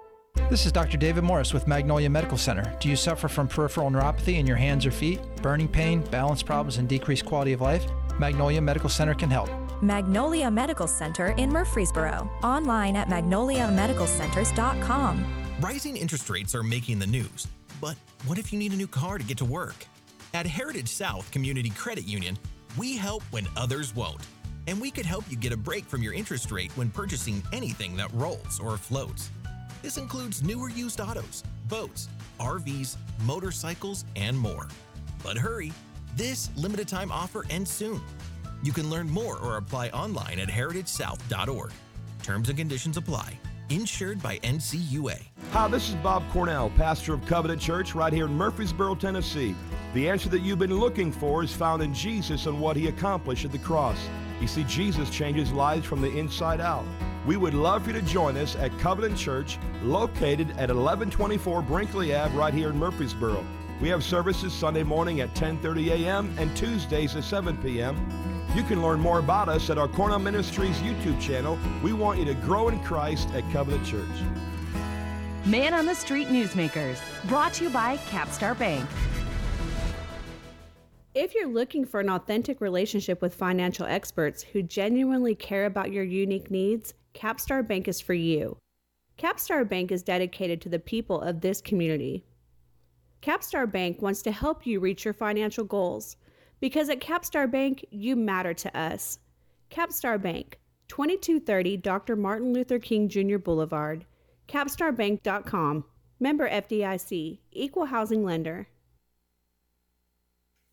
S48: This is Dr. David Morris with Magnolia Medical Center. Do you suffer from peripheral neuropathy in your hands or feet, burning pain, balance problems, and decreased quality of life? Magnolia Medical Center can help.
S49: Magnolia Medical Center in Murfreesboro. Online at magnoliamedicalcenters.com.
S50: Rising interest rates are making the news. But what if you need a new car to get to work? At Heritage South Community Credit Union, we help when others won't. And we could help you get a break from your interest rate when purchasing anything that rolls or floats. This includes newer used autos, boats, RVs, motorcycles, and more. But hurry, this limited time offer ends soon. You can learn more or apply online at heritagesouth.org. Terms and conditions apply. Insured by NCUA.
S38: Hi, this is Bob Cornell, pastor of Covenant Church right here in Murfreesboro, Tennessee. The answer that you've been looking for is found in Jesus and what he accomplished at the cross. You see, Jesus changes lives from the inside out. We would love for you to join us at Covenant Church, located at 1124 Brinkley Ave, right here in Murfreesboro. We have services Sunday morning at 10:30 a.m. and Tuesdays at 7 p.m. You can learn more about us at our Cornell Ministries YouTube channel. We want you to grow in Christ at Covenant Church.
S22: Man on the Street Newsmakers, brought to you by Capstar Bank.
S51: If you're looking for an authentic relationship with financial experts who genuinely care about your unique needs, Capstar Bank is for you. Capstar Bank is dedicated to the people of this community. Capstar Bank wants to help you reach your financial goals because at Capstar Bank, you matter to us. Capstar Bank, 2230 Dr. Martin Luther King Jr. Boulevard, capstarbank.com. Member FDIC, Equal Housing Lender.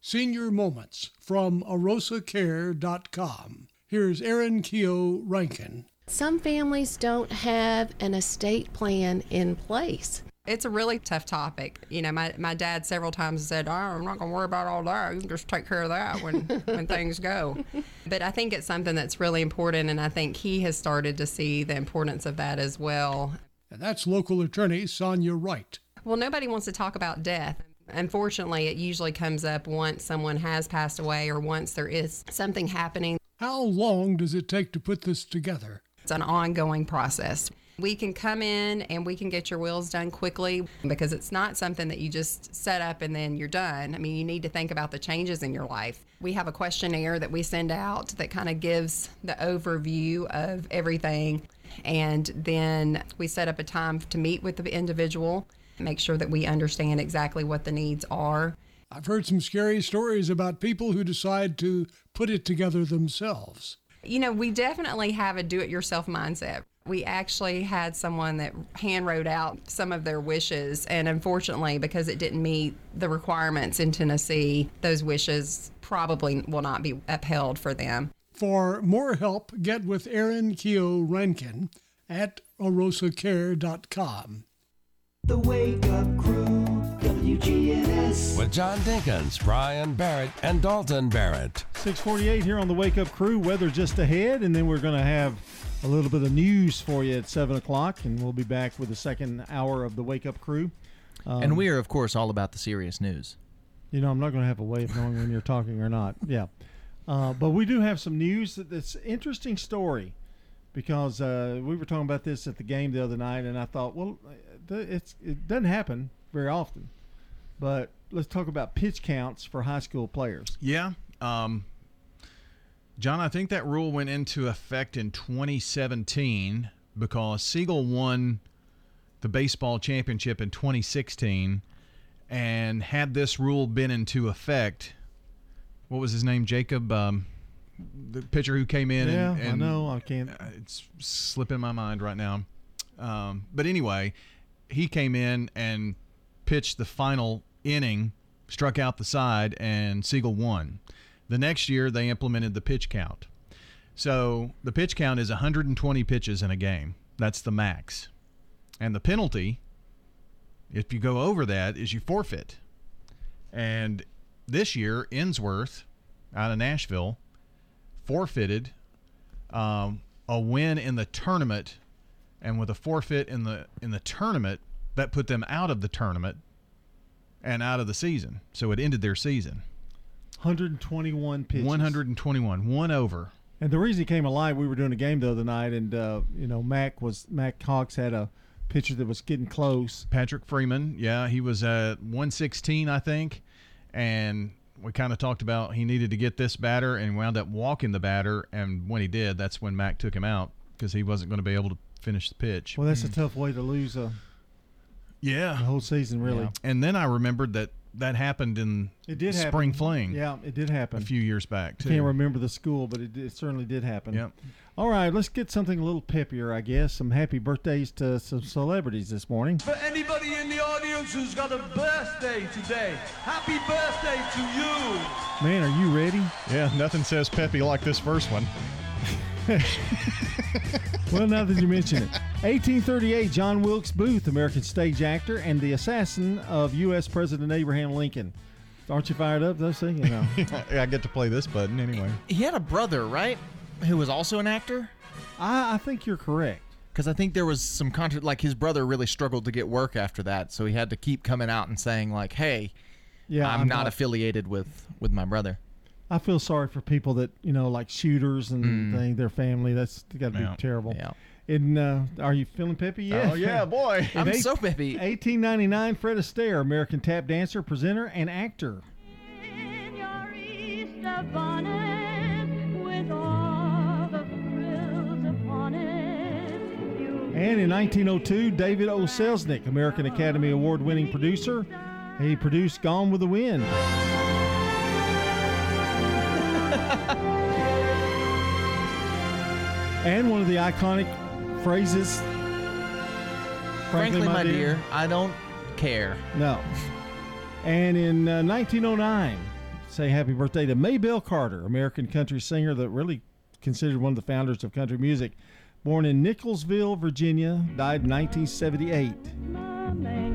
S37: Senior Moments from arosacare.com. Here's Erin Keogh Rankin.
S52: Some families don't have an estate plan in place.
S53: It's a really tough topic. You know, my, my dad several times said, oh, I'm not going to worry about all that. You can just take care of that when, when things go. But I think it's something that's really important, and I think he has started to see the importance of that as well.
S37: And that's local attorney Sonia Wright.
S53: Well, nobody wants to talk about death. Unfortunately, it usually comes up once someone has passed away or once there is something happening.
S37: How long does it take to put this together?
S53: It's an ongoing process. We can come in and we can get your wills done quickly because it's not something that you just set up and then you're done. I mean, you need to think about the changes in your life. We have a questionnaire that we send out that kind of gives the overview of everything. And then we set up a time to meet with the individual, make sure that we understand exactly what the needs are.
S37: I've heard some scary stories about people who decide to put it together themselves.
S53: You know, we definitely have a do it yourself mindset. We actually had someone that hand wrote out some of their wishes, and unfortunately, because it didn't meet the requirements in Tennessee, those wishes probably will not be upheld for them.
S37: For more help, get with Erin Keogh Rankin at arosacare.com.
S8: The Wake Up Crew, WGNS.
S23: With John Dinkins, Brian Barrett, and Dalton Barrett.
S2: 648 here on the Wake Up Crew. Weather just ahead, and then we're going to have a little bit of news for you at 7 o'clock, and we'll be back with the second hour of the Wake Up Crew.
S4: Um, and we are, of course, all about the serious news.
S2: You know, I'm not going to have a way of knowing when you're talking or not. Yeah. Uh, but we do have some news that's interesting story because uh, we were talking about this at the game the other night, and I thought, well, it's it doesn't happen very often. But let's talk about pitch counts for high school players.
S3: Yeah. Um, John, I think that rule went into effect in 2017 because Siegel won the baseball championship in 2016. And had this rule been into effect, what was his name? Jacob, um, the pitcher who came in.
S2: Yeah,
S3: and, and
S2: I know. I can't.
S3: It's slipping my mind right now. Um, but anyway, he came in and pitched the final inning, struck out the side, and Siegel won. The next year, they implemented the pitch count. So the pitch count is 120 pitches in a game. That's the max. And the penalty, if you go over that, is you forfeit. And this year, Ensworth out of Nashville forfeited um, a win in the tournament, and with a forfeit in the in the tournament, that put them out of the tournament and out of the season. So it ended their season.
S2: 121 pitches.
S3: 121, one over.
S2: And the reason he came alive, we were doing a game the other night, and uh, you know Mac was Mac Cox had a pitcher that was getting close.
S3: Patrick Freeman, yeah, he was at 116, I think, and we kind of talked about he needed to get this batter and wound up walking the batter, and when he did, that's when Mac took him out because he wasn't going to be able to finish the pitch.
S2: Well, that's mm. a tough way to lose a
S3: yeah
S2: the whole season, really. Yeah.
S3: And then I remembered that that happened in
S2: it did
S3: spring
S2: happen.
S3: fling.
S2: Yeah, it did happen
S3: a few years back too.
S2: Can't remember the school, but it, it certainly did happen.
S3: Yep.
S2: All right, let's get something a little peppier, I guess. Some happy birthdays to some celebrities this morning.
S54: For anybody in the audience who's got a birthday today, happy birthday to you.
S2: Man, are you ready?
S3: Yeah, nothing says peppy like this first one.
S2: well, now that you mention it. 1838, John Wilkes Booth, American stage actor and the assassin of U.S. President Abraham Lincoln. Aren't you fired up, though? See, you know.
S3: I get to play this button anyway.
S4: He had a brother, right? Who was also an actor?
S2: I, I think you're correct.
S4: Because I think there was some contra- like his brother really struggled to get work after that, so he had to keep coming out and saying like, "Hey,
S2: Yeah,
S4: I'm,
S2: I'm
S4: not,
S2: not-
S4: affiliated with with my brother."
S2: I feel sorry for people that you know, like shooters and
S4: Mm.
S2: thing, their family. That's got to
S4: Yeah.
S2: be terrible.
S4: Yeah.
S2: And uh, are you feeling peppy yet?
S4: Oh, yeah, boy. I'm
S2: eight-
S4: so peppy.
S2: 1899, Fred Astaire, American tap dancer, presenter, and actor. And in 1902, David O. Selznick, American Academy Award winning producer. He produced Gone with the Wind. and one of the iconic phrases
S4: Frankly, my dear, I don't care.
S2: No. And in uh, 1909, say happy birthday to Maybelle Carter, American country singer that really considered one of the founders of country music. Born in Nickelsville, Virginia, died in 1978.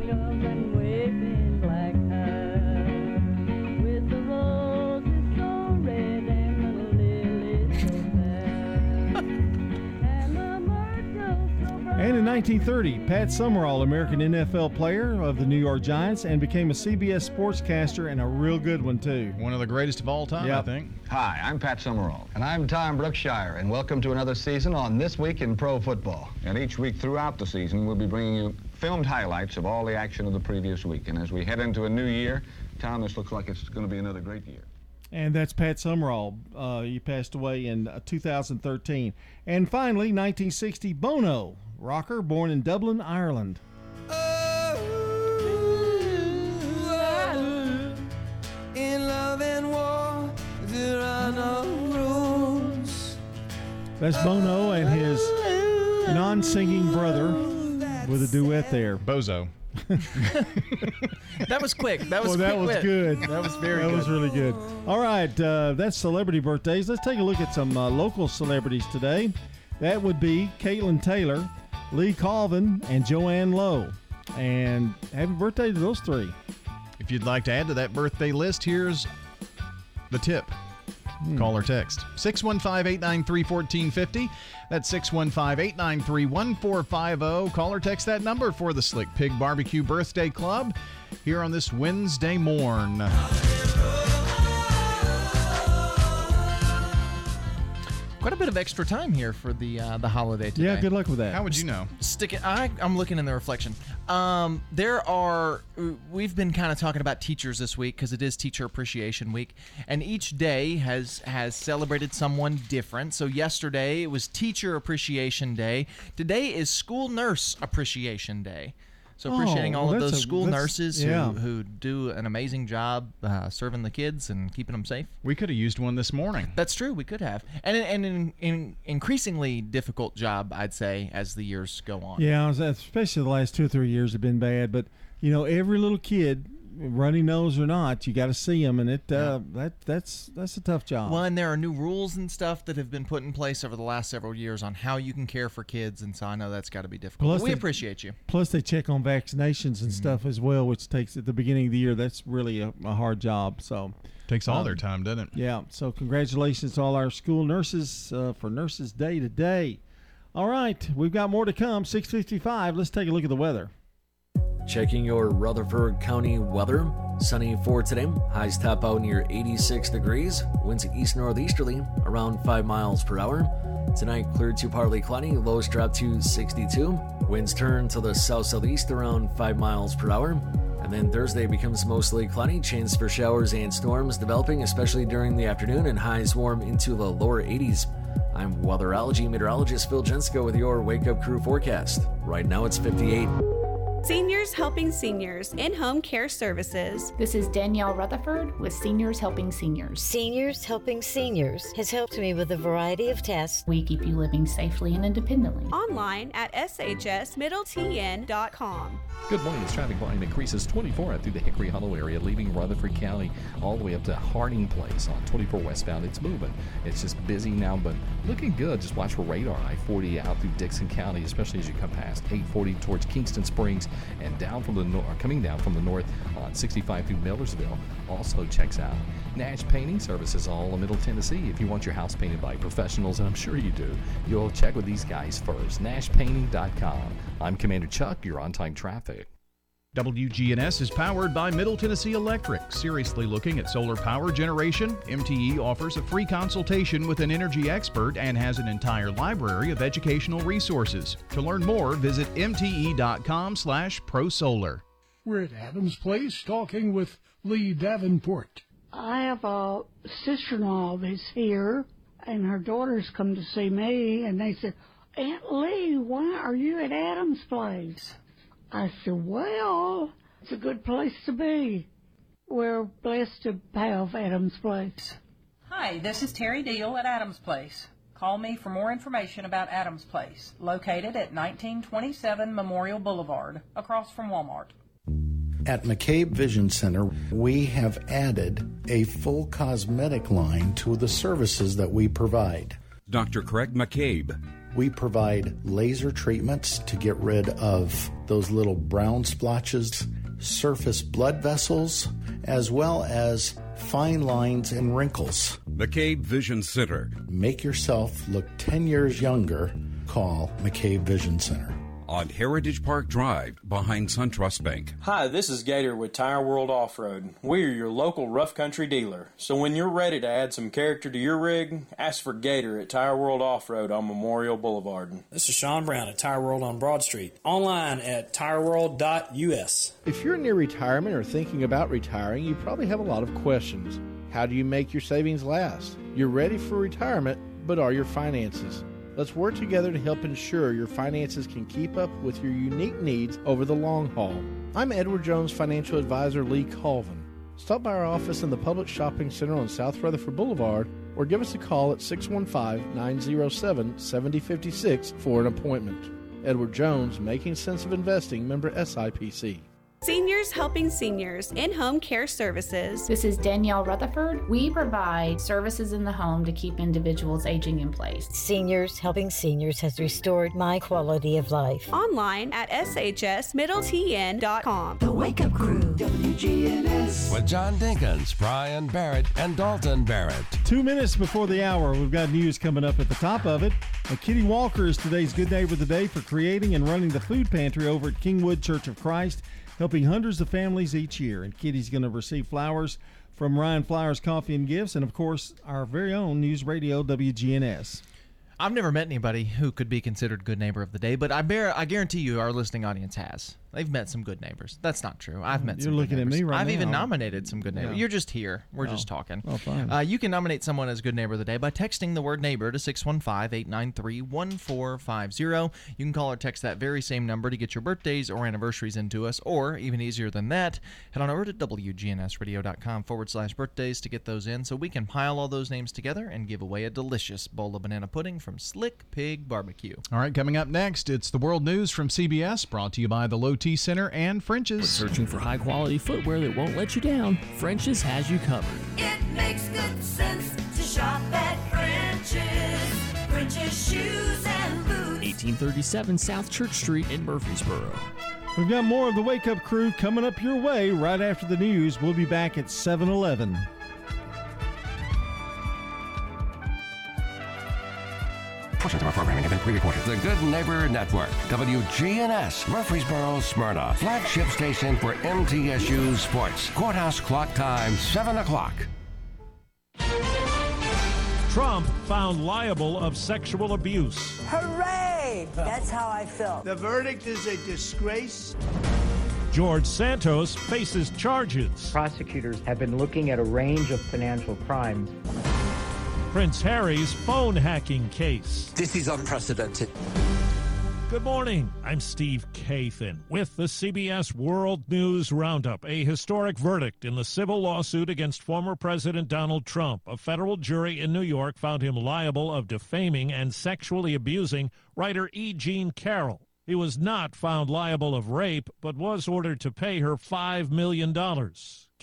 S2: And in 1930, Pat Summerall, American NFL player of the New York Giants, and became a CBS sportscaster and a real good one, too.
S3: One of the greatest of all time, I think.
S55: Hi, I'm Pat Summerall. And I'm Tom Brookshier, and welcome to another season on This Week in Pro Football.
S10: And each week throughout the season, we'll be bringing you filmed highlights of all the action of the previous week. And as we head into a new year, Tom, this looks like it's going to be another great year.
S2: And that's Pat Summerall. Uh, he passed away in uh, 2013. And finally, 1960, Bono, rocker, born in Dublin, Ireland.
S56: In love and war, there are no rules.
S2: That's Bono and his non singing brother with a duet there.
S3: Bozo.
S4: That was quick. That was
S2: well, that
S4: quick
S2: was
S4: wit.
S2: good.
S4: That was very good.
S2: That
S4: good.
S2: was really good. All right, uh, that's celebrity birthdays. Let's take a look at some uh, local celebrities today. That would be Caitlin Taylor, Lee Colvin, and Joanne Lowe. And happy birthday to those three.
S3: If you'd like to add to that birthday list, here's the tip. Hmm. Call or text 615 893 1450. That's 615 893 1450. Call or text that number for the Slick Pig Barbecue Birthday Club here on this Wednesday morn.
S4: Quite a bit of extra time here for the uh, the holiday today.
S2: Yeah, good luck with that.
S3: How would you know?
S4: Stick it. I, I'm looking in the reflection. Um, there are. We've been kind of talking about teachers this week because it is Teacher Appreciation Week, and each day has has celebrated someone different. So yesterday it was Teacher Appreciation Day. Today is School Nurse Appreciation Day. So appreciating
S2: Oh,
S4: all of those
S2: a-
S4: school nurses
S2: yeah.
S4: who, who do an amazing job uh, serving the kids and keeping them safe.
S3: We could have used one this morning.
S4: That's true. We could have, and and an in, increasingly difficult job, I'd say, as the years go on.
S2: Yeah, especially the last two or three years have been bad. But you know, every little kid, runny nose or not, you got to see them, and it uh, that that's that's a tough job.
S4: Well, and there are new rules and stuff that have been put in place over the last several years on how you can care for kids, and so I know that's got to be difficult.
S2: Plus
S4: But we
S2: they-
S4: appreciate you.
S2: Plus, they check on vaccinations
S3: Mm-hmm.
S2: and stuff as well, which takes at the beginning of the year. That's really a, a hard job. So
S3: Takes all
S2: um,
S3: their time, doesn't it?
S2: Yeah. So congratulations to all our school nurses uh, for Nurses Day today. All right, we've got more to come. Six fifty-five. Let's take a look at the weather.
S5: Checking your Rutherford County weather. Sunny for today. Highs top out near 86 degrees. Winds east northeasterly around 5 miles per hour. Tonight cleared to partly cloudy. Lows drop to 62. Winds turn to the south southeast around 5 miles per hour. And then Thursday becomes mostly cloudy. Chance for showers and storms developing, especially during the afternoon, and highs warm into the lower 80s. I'm weatherology meteorologist Phil Jensko with your Wake Up Crew forecast. Right now it's 58.
S57: Seniors Helping Seniors in Home Care Services.
S58: This is Danielle Rutherford with Seniors Helping Seniors.
S59: Seniors Helping Seniors has helped me with a variety of tests.
S58: We keep you living safely and independently.
S57: Online at shsmiddletn.com.
S35: Good morning. As traffic volume increases 24 through the Hickory Hollow area, leaving Rutherford County all the way up to Harding Place on 24 westbound. It's moving. It's just busy now, but looking good. Just watch for radar. I-40 out through Dickson County, especially as you come past 840 towards Kingston Springs and down from the north, coming down from the north on 65 through Millersville. Also checks out Nash Painting Services all in Middle Tennessee. If you want your house painted by professionals, and I'm sure you do, you'll check with these guys first. NashPainting.com. I'm Commander Chuck. You're on time traffic.
S3: WGNS is powered by Middle Tennessee Electric. Seriously looking at solar power generation? MTE offers a free consultation with an energy expert and has an entire library of educational resources. To learn more, visit mte.com/prosolar.
S37: We're at Adams Place talking with Lee Davenport.
S60: I have a sister-in-law that's here, and her daughters come to see me, and they said, Aunt Lee, why are you at Adams Place? I said, well, it's a good place to be. We're blessed to have Adams Place.
S40: Hi, this is Terry Deal at Adams Place. Call me for more information about Adams Place, located at 1927 Memorial Boulevard, across from Walmart.
S61: At McCabe Vision Center, we have added a full cosmetic line to the services that we provide.
S62: Dr. Craig McCabe.
S61: We provide laser treatments to get rid of those little brown splotches, surface blood vessels, as well as fine lines and wrinkles.
S62: McCabe Vision Center.
S61: Make yourself look 10 years younger. Call McCabe Vision Center
S62: on Heritage Park Drive behind SunTrust Bank.
S63: Hi, this is Gator with Tire World Off Road. We are your local rough country dealer. So when you're ready to add some character to your rig, ask for Gator at Tire World Off Road on Memorial Boulevard.
S64: This is Sean Brown at Tire World on Broad Street. Online at tireworld.us.
S38: If you're near retirement or thinking about retiring, you probably have a lot of questions. How do you make your savings last? You're ready for retirement, but are your finances? Let's work together to help ensure your finances can keep up with your unique needs over the long haul. I'm Edward Jones financial advisor Lee Colvin. Stop by our office in the Public Shopping Center on South Rutherford Boulevard or give us a call at 615 907 7056 for an appointment. Edward Jones, Making Sense of Investing, member SIPC.
S57: Seniors Helping Seniors in Home Care Services.
S58: This is Danielle Rutherford. We provide services in the home to keep individuals aging in place.
S59: Seniors Helping Seniors has restored my quality of life.
S57: Online at shsmiddletn.com.
S65: The Wake Up Crew, WGNS.
S23: With John Dinkins, Brian Barrett, and Dalton Barrett.
S2: Two minutes before the hour, we've got news coming up at the top of it. And Kitty Walker is today's Good Neighbor of the Day for creating and running the food pantry over at Kingwood Church of Christ helping hundreds of families each year. And Kitty's going to receive flowers from Ryan Flowers Coffee and Gifts, and of course, our very own News Radio WGNS.
S4: I've never met anybody who could be considered good neighbor of the day, but I bear I guarantee you our listening audience has. They've met some good neighbors. That's not true. I've met
S2: You're
S4: some
S2: looking
S4: good
S2: at me right now.
S4: I've even nominated some good neighbors.
S2: Yeah.
S4: You're just here. We're just
S2: Oh.
S4: talking.
S2: Oh, fine.
S4: Uh, you can nominate someone as good neighbor of the day by texting the word neighbor to 615-893-1450. You can call or text that very same number to get your birthdays or anniversaries into us, or even easier than that, head on over to WGNSradio.com forward slash birthdays to get those in so we can pile all those names together and give away a delicious bowl of banana pudding from Slick Pig Barbecue.
S3: All right, coming up next, it's the world news from CBS, brought to you by the Low T Center and French's.
S66: Searching for high quality footwear that won't let you down, French's has you covered.
S65: It makes good sense to shop at French's. French's shoes and boots.
S66: 1837 South Church Street in Murfreesboro.
S2: We've got more of the Wake Up Crew coming up your way right after the news. We'll be back at 7 Eleven.
S23: Portions of our programming have been pre-recorded. The Good Neighbor Network, WGNS, Murfreesboro, Smyrna, flagship station for MTSU Sports. Courthouse clock time, 7 o'clock.
S19: Trump found liable of sexual abuse.
S67: Hooray! That's how I felt.
S68: The verdict is a disgrace.
S19: George Santos faces charges.
S69: Prosecutors have been looking at a range of financial crimes.
S19: Prince Harry's phone hacking case.
S70: This is unprecedented.
S19: Good morning. I'm Steve Kathan with the CBS World News Roundup. A historic verdict in the civil lawsuit against former President Donald Trump. A federal jury in New York found him liable of defaming and sexually abusing writer E. Jean Carroll. He was not found liable of rape, but was ordered to pay her $5 million.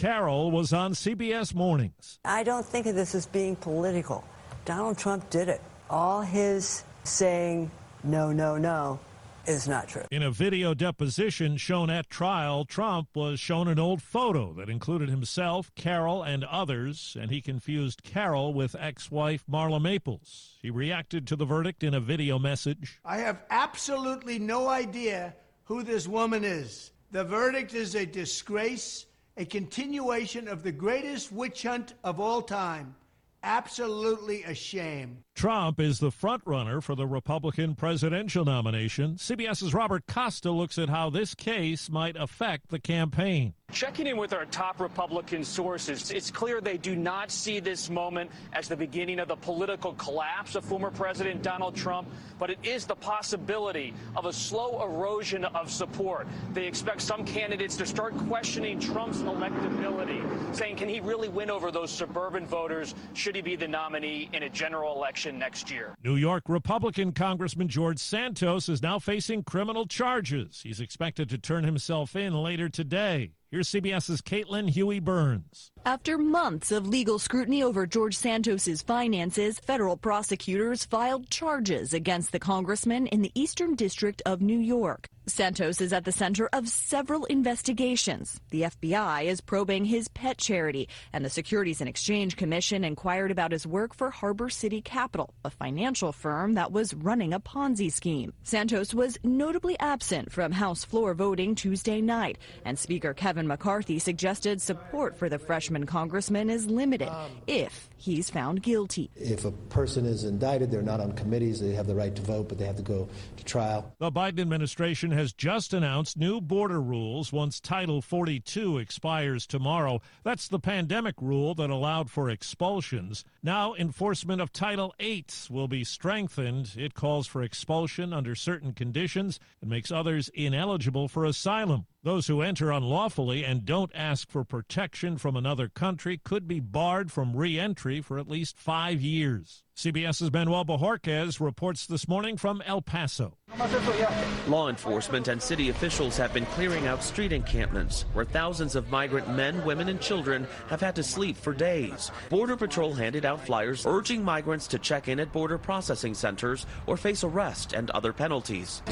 S19: Carroll was on CBS Mornings.
S71: I don't think of this as being political. Donald Trump did it. All his saying no, no, no is not true.
S19: In a video deposition shown at trial, Trump was shown an old photo that included himself, Carroll, and others, and he confused Carroll with ex wife Marla Maples. He reacted to the verdict in a video message.
S72: I have absolutely no idea who this woman is. The verdict is a disgrace, a continuation of the greatest witch hunt of all time. Absolutely a shame.
S19: Trump is the frontrunner for the Republican presidential nomination. CBS's Robert Costa looks at how this case might affect the campaign.
S73: Checking in with our top Republican sources, it's clear they do not see this moment as the beginning of the political collapse of former President Donald Trump, but it is the possibility of a slow erosion of support. They expect some candidates to start questioning Trump's electability, saying, can he really win over those suburban voters? Should he be the nominee in a general election next year?
S19: New York Republican Congressman George Santos is now facing criminal charges. He's expected to turn himself in later today. Here's CBS's Caitlin Huey Burns.
S74: After months of legal scrutiny over George Santos's finances, federal prosecutors filed charges against the congressman in the Eastern District of New York. Santos is at the center of several investigations. The FBI is probing his pet charity, and the Securities and Exchange Commission inquired about his work for Harbor City Capital, a financial firm that was running a Ponzi scheme. Santos was notably absent from House floor voting Tuesday night, and Speaker Kevin McCarthy suggested support for the freshman congressman is limited if he's found guilty.
S75: If a person is indicted, they're not on committees, they have the right to vote, but they have to go to trial.
S19: The Biden administration has just announced new border rules once Title 42 expires tomorrow. That's the pandemic rule that allowed for expulsions. Now, enforcement of Title 8 will be strengthened. It calls for expulsion under certain conditions and makes others ineligible for asylum. Those who enter unlawfully and don't ask for protection from another country could be barred from re entry for at least five years. CBS's Manuel Bojorquez reports this morning from El Paso.
S38: Law enforcement and city officials have been clearing out street encampments where thousands of migrant men, women, and children have had to sleep for days. Border Patrol handed out flyers urging migrants to check in at border processing centers or face arrest and other penalties.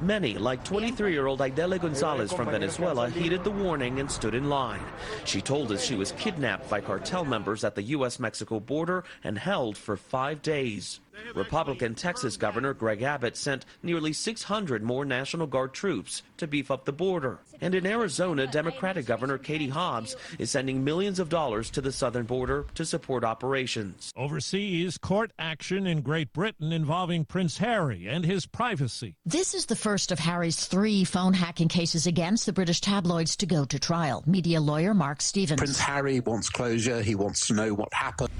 S38: Many, like 23 year old Idele Gonzalez from Venezuela, heeded the warning and stood in line. She told us she was kidnapped by cartel members at the U.S. Mexico border and held for five days. Republican Texas Governor Greg Abbott sent nearly 600 more National Guard troops to beef up the border. And in Arizona, Democratic Governor Katie Hobbs is sending millions of dollars to the southern border to support operations.
S19: Overseas, court action in Great Britain involving Prince Harry and his privacy.
S76: This is the first of Harry's three phone hacking cases against the British tabloids to go to trial. Media lawyer Mark Stevens.
S77: Prince Harry wants closure. He wants to know what happened.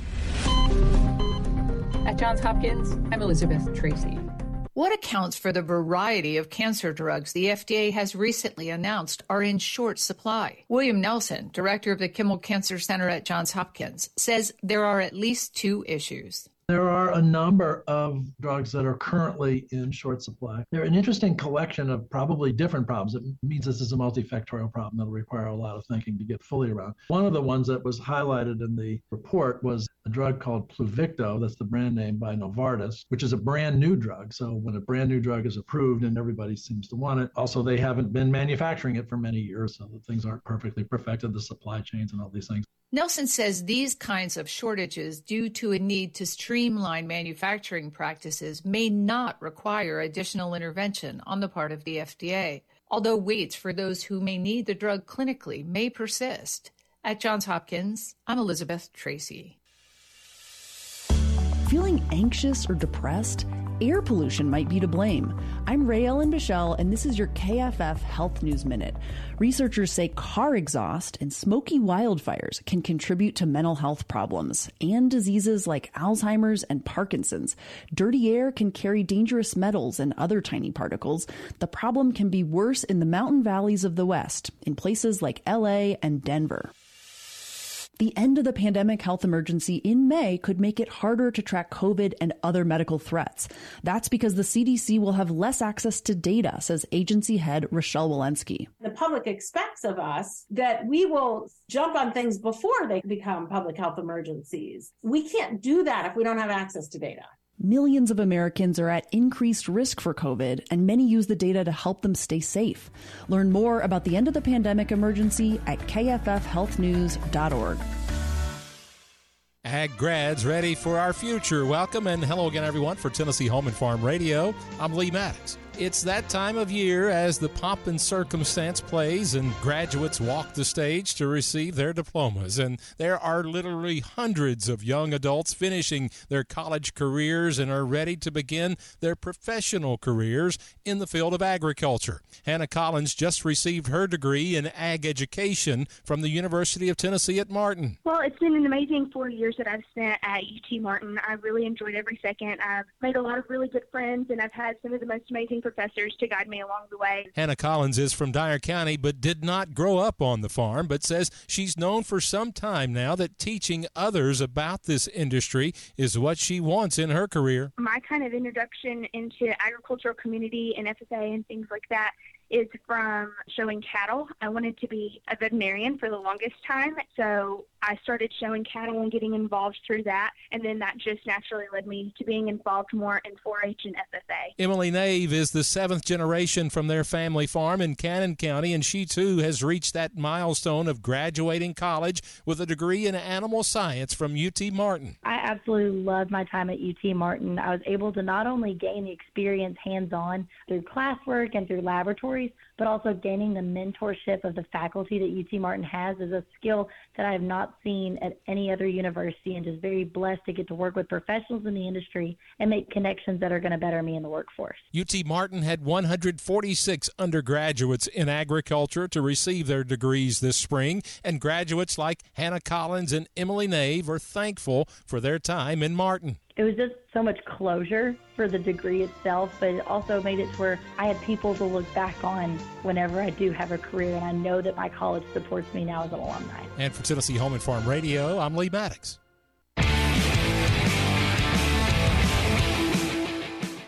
S78: At Johns Hopkins, I'm Elizabeth Tracy. What accounts for the variety of cancer drugs the FDA has recently announced are in short supply? William Nelson, director of the Kimmel Cancer Center at Johns Hopkins, says there are at least two issues.
S79: There are a number of drugs that are currently in short supply. They're an interesting collection of probably different problems. It means this is a multifactorial problem that'll require a lot of thinking to get fully around. One of the ones that was highlighted in the report was a drug called Pluvicto, that's the brand name by Novartis, which is a brand new drug. So when a brand new drug is approved and everybody seems to want it, also they haven't been manufacturing it for many years, so that things aren't perfectly perfected, the supply chains and all these things.
S78: Nelson says these kinds of shortages, due to a need to streamline manufacturing practices, may not require additional intervention on the part of the FDA, although waits for those who may need the drug clinically may persist. At Johns Hopkins, I'm Elizabeth Tracy.
S80: Feeling anxious or depressed?
S81: Air pollution might be to blame. I'm Rae Ellen Bichell, and this is your KFF Health News Minute. Researchers say car exhaust and smoky wildfires can contribute to mental health problems and diseases like Alzheimer's and Parkinson's. Dirty air can carry dangerous metals and other tiny particles. The problem can be worse in the mountain valleys of the West, in places like LA and Denver. The end of the pandemic health emergency in May could make it harder to track COVID and other medical threats. That's because the CDC will have less access to data, says agency head Rochelle Walensky.
S82: The public expects of us that we will jump on things before they become public health emergencies. We can't do that if we don't have access to data.
S81: Millions of Americans are at increased risk for COVID, and many use the data to help them stay safe. Learn more about the end of the pandemic emergency at kffhealthnews.org.
S83: Ag grads ready for our future. Welcome and hello again, everyone, for Tennessee Home and Farm Radio. I'm Lee Maddox. It's that time of year as the pomp and circumstance plays and graduates walk the stage to receive their diplomas. And there are literally hundreds of young adults finishing their college careers and are ready to begin their professional careers in the field of agriculture. Hannah Collins just received her degree in ag education from the University of Tennessee at Martin.
S84: Well, it's been an amazing four years that I've spent at UT Martin. I really enjoyed every second. I've made a lot of really good friends, and I've had some of the most amazing professors to guide me along the way.
S83: Hannah Collins is from Dyer County, but did not grow up on the farm, but says she's known for some time now that teaching others about this industry is what she wants in her career.
S84: My kind of introduction into agricultural community and FFA and things like that is from showing cattle. I wanted to be a veterinarian for the longest time, so I started showing cattle and getting involved through that, and then that just naturally led me to being involved more in 4-H and FFA.
S83: Emily Nave is the seventh generation from their family farm in Cannon County, and she too has reached that milestone of graduating college with a degree in animal science from UT Martin.
S85: I absolutely loved my time at UT Martin. I was able to not only gain the experience hands on through classwork and through laboratories, but also gaining the mentorship of the faculty that UT Martin has is a skill that I have not seen at any other university and just very blessed to get to work with professionals in the industry and make connections that are going to better me in the workforce.
S83: UT Martin had 146 undergraduates in agriculture to receive their degrees this spring, and graduates like Hannah Collins and Emily Nave are thankful for their time in Martin.
S85: It was just so much closure for the degree itself, but it also made it to where I had people to look back on whenever I do have a career, and I know that my college supports me now as an alumni.
S83: And for Tennessee Home and Farm Radio, I'm Lee Maddox.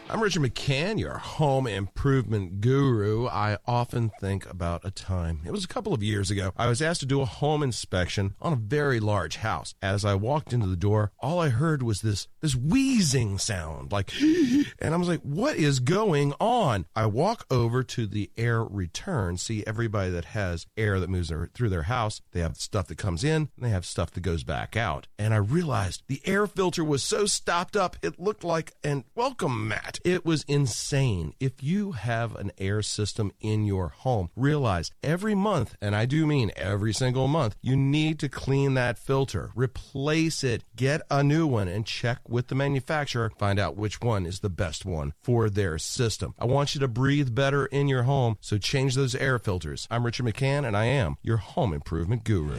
S23: I'm Richard McCann, your home improvement guru. I often think about a time, it was a couple of years ago, I was asked to do a home inspection on a very large house. As I walked into the door, all I heard was this, this wheezing sound, like, and I was like, what is going on? I walk over to the air return, see everybody that has air that moves their, through their house. They have stuff that comes in, and they have stuff that goes back out. And I realized the air filter was so stopped up, it looked like an welcome mat. It was insane. If you have an air system in your home, realize every month, and I do mean every single month, you need to clean that filter, replace it, get a new one, and check with the manufacturer, find out which one is the best one for their system. I want you to breathe better in your home, so change those air filters. I'm Richard McCann, and I am your home improvement guru.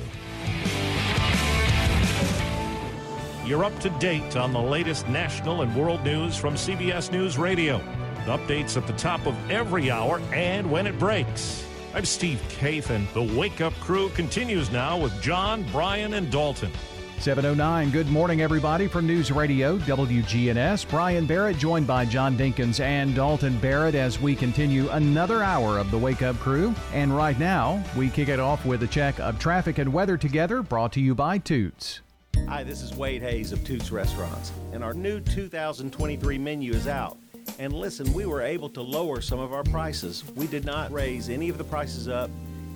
S19: You're up to date on the latest national and world news from CBS News Radio. Updates at the top of every hour and when it breaks. I'm Steve Kathan. The Wake Up Crew continues now with John, Brian, and Dalton.
S3: 709. Good morning, everybody, from News Radio WGNS. Brian Barrett joined by John Dinkins and Dalton Barrett as we continue another hour of the Wake Up Crew. And right now, we kick it off with a check of traffic and weather together, brought to you by Toots.
S38: Hi, this is Wade Hayes of Toots Restaurants, and our new 2023 menu is out. And listen, we were able to lower some of our prices. We did not raise any of the prices up,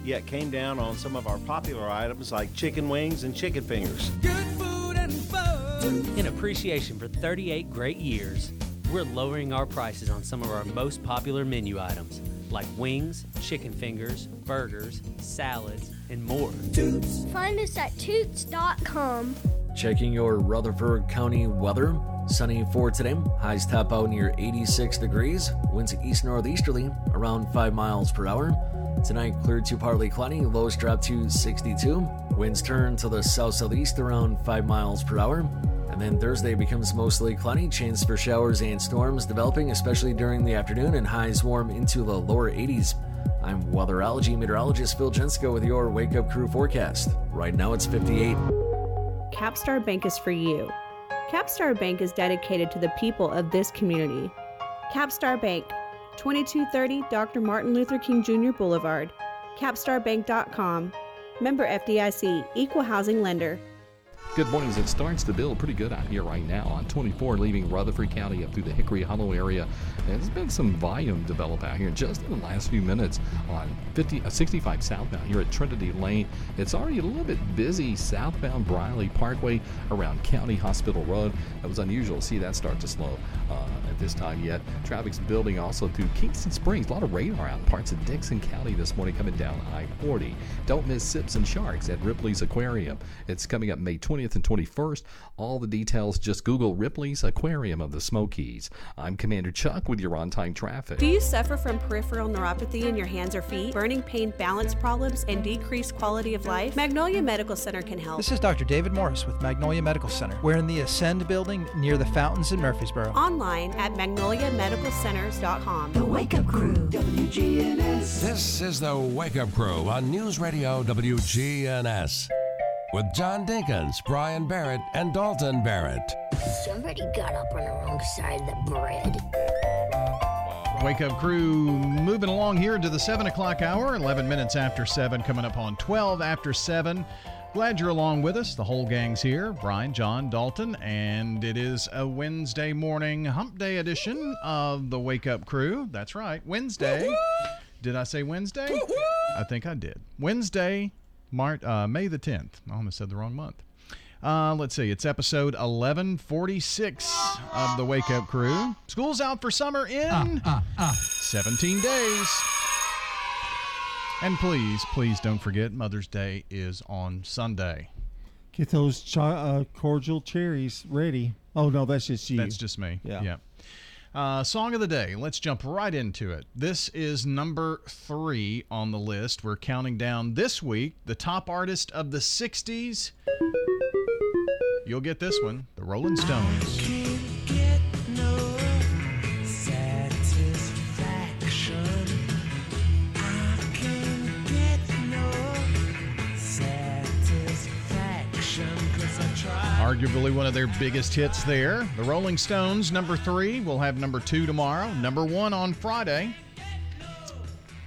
S38: yet came down on some of our popular items like chicken wings and chicken fingers.
S13: Good food and fun. In appreciation for 38 great years, we're lowering our prices on some of our most popular menu items like wings, chicken fingers, burgers, salads, and more. Toots.
S12: Find us at toots.com.
S5: Checking your Rutherford County weather. Sunny for today. Highs top out near 86 degrees. Winds east northeasterly around 5 miles per hour. Tonight, clear to partly cloudy. Lows drop to 62. Winds turn to the south southeast around 5 miles per hour. And then Thursday becomes mostly cloudy. Chance for showers and storms developing, especially during the afternoon, and highs warm into the lower 80s. I'm weatherology meteorologist Phil Jensko with your Wake Up Crew forecast. Right now it's 58.
S83: Capstar Bank is for you. Capstar Bank is dedicated to the people of this community. Capstar Bank, 2230 Dr. Martin Luther King Jr. Boulevard, capstarbank.com. Member FDIC, Equal Housing Lender.
S35: Good morning as It starts to build pretty good out here right now on 24, leaving Rutherford County up through the Hickory Hollow area. There's been some volume develop out here just in the last few minutes on 50, uh, 65 southbound here at Trinity Lane. It's already a little bit busy southbound Briley Parkway around County Hospital Road. It was unusual to see that start to slow uh, at this time yet. Traffic's building also through Kingston Springs. A lot of radar out in parts of Dickson County this morning coming down I 40. Don't miss Sips and Sharks at Ripley's Aquarium. It's coming up May 20th. 20th and 21st. All the details, just Google Ripley's Aquarium of the Smokies. I'm Commander Chuck with your on time traffic.
S83: Do you suffer from peripheral neuropathy in your hands or feet, burning pain, balance problems, and decreased quality of life? Magnolia Medical Center can help.
S86: This is Dr. David Morris with Magnolia Medical Center. We're in the Ascend building near the fountains in Murfreesboro.
S83: Online at magnoliamedicalcenters.com.
S23: The Wake Up Crew, WGNS. This is the Wake Up Crew on News Radio WGNS with John Dinkins, Brian Barrett, and Dalton Barrett.
S87: Somebody got up on the wrong side of the bread.
S3: Wake up crew moving along here to the 7 o'clock hour, 11 minutes after 7, coming up on 12 after 7. Glad you're along with us. The whole gang's here Brian, John, Dalton, and it is a Wednesday morning hump day edition of the Wake Up Crew. That's right, Wednesday. Did I say Wednesday? I think I did. Wednesday, March, uh, May the 10th. I almost said the wrong month. Uh, let's see. It's episode 1146 of the Wake Up Crew. School's out for summer in uh, uh, 17 days. And please, please don't forget Mother's Day is on Sunday.
S2: Get those ch- uh, cordial cherries ready. Oh, no, that's just you.
S3: That's just me. Yeah. yeah. Uh, song of the day. Let's jump right into it. This is number three on the list. We're counting down this week the top artist of the 60s. You'll get this one the Rolling Stones. Arguably one of their biggest hits there. The Rolling Stones, number three. We'll have number two tomorrow. Number one on Friday.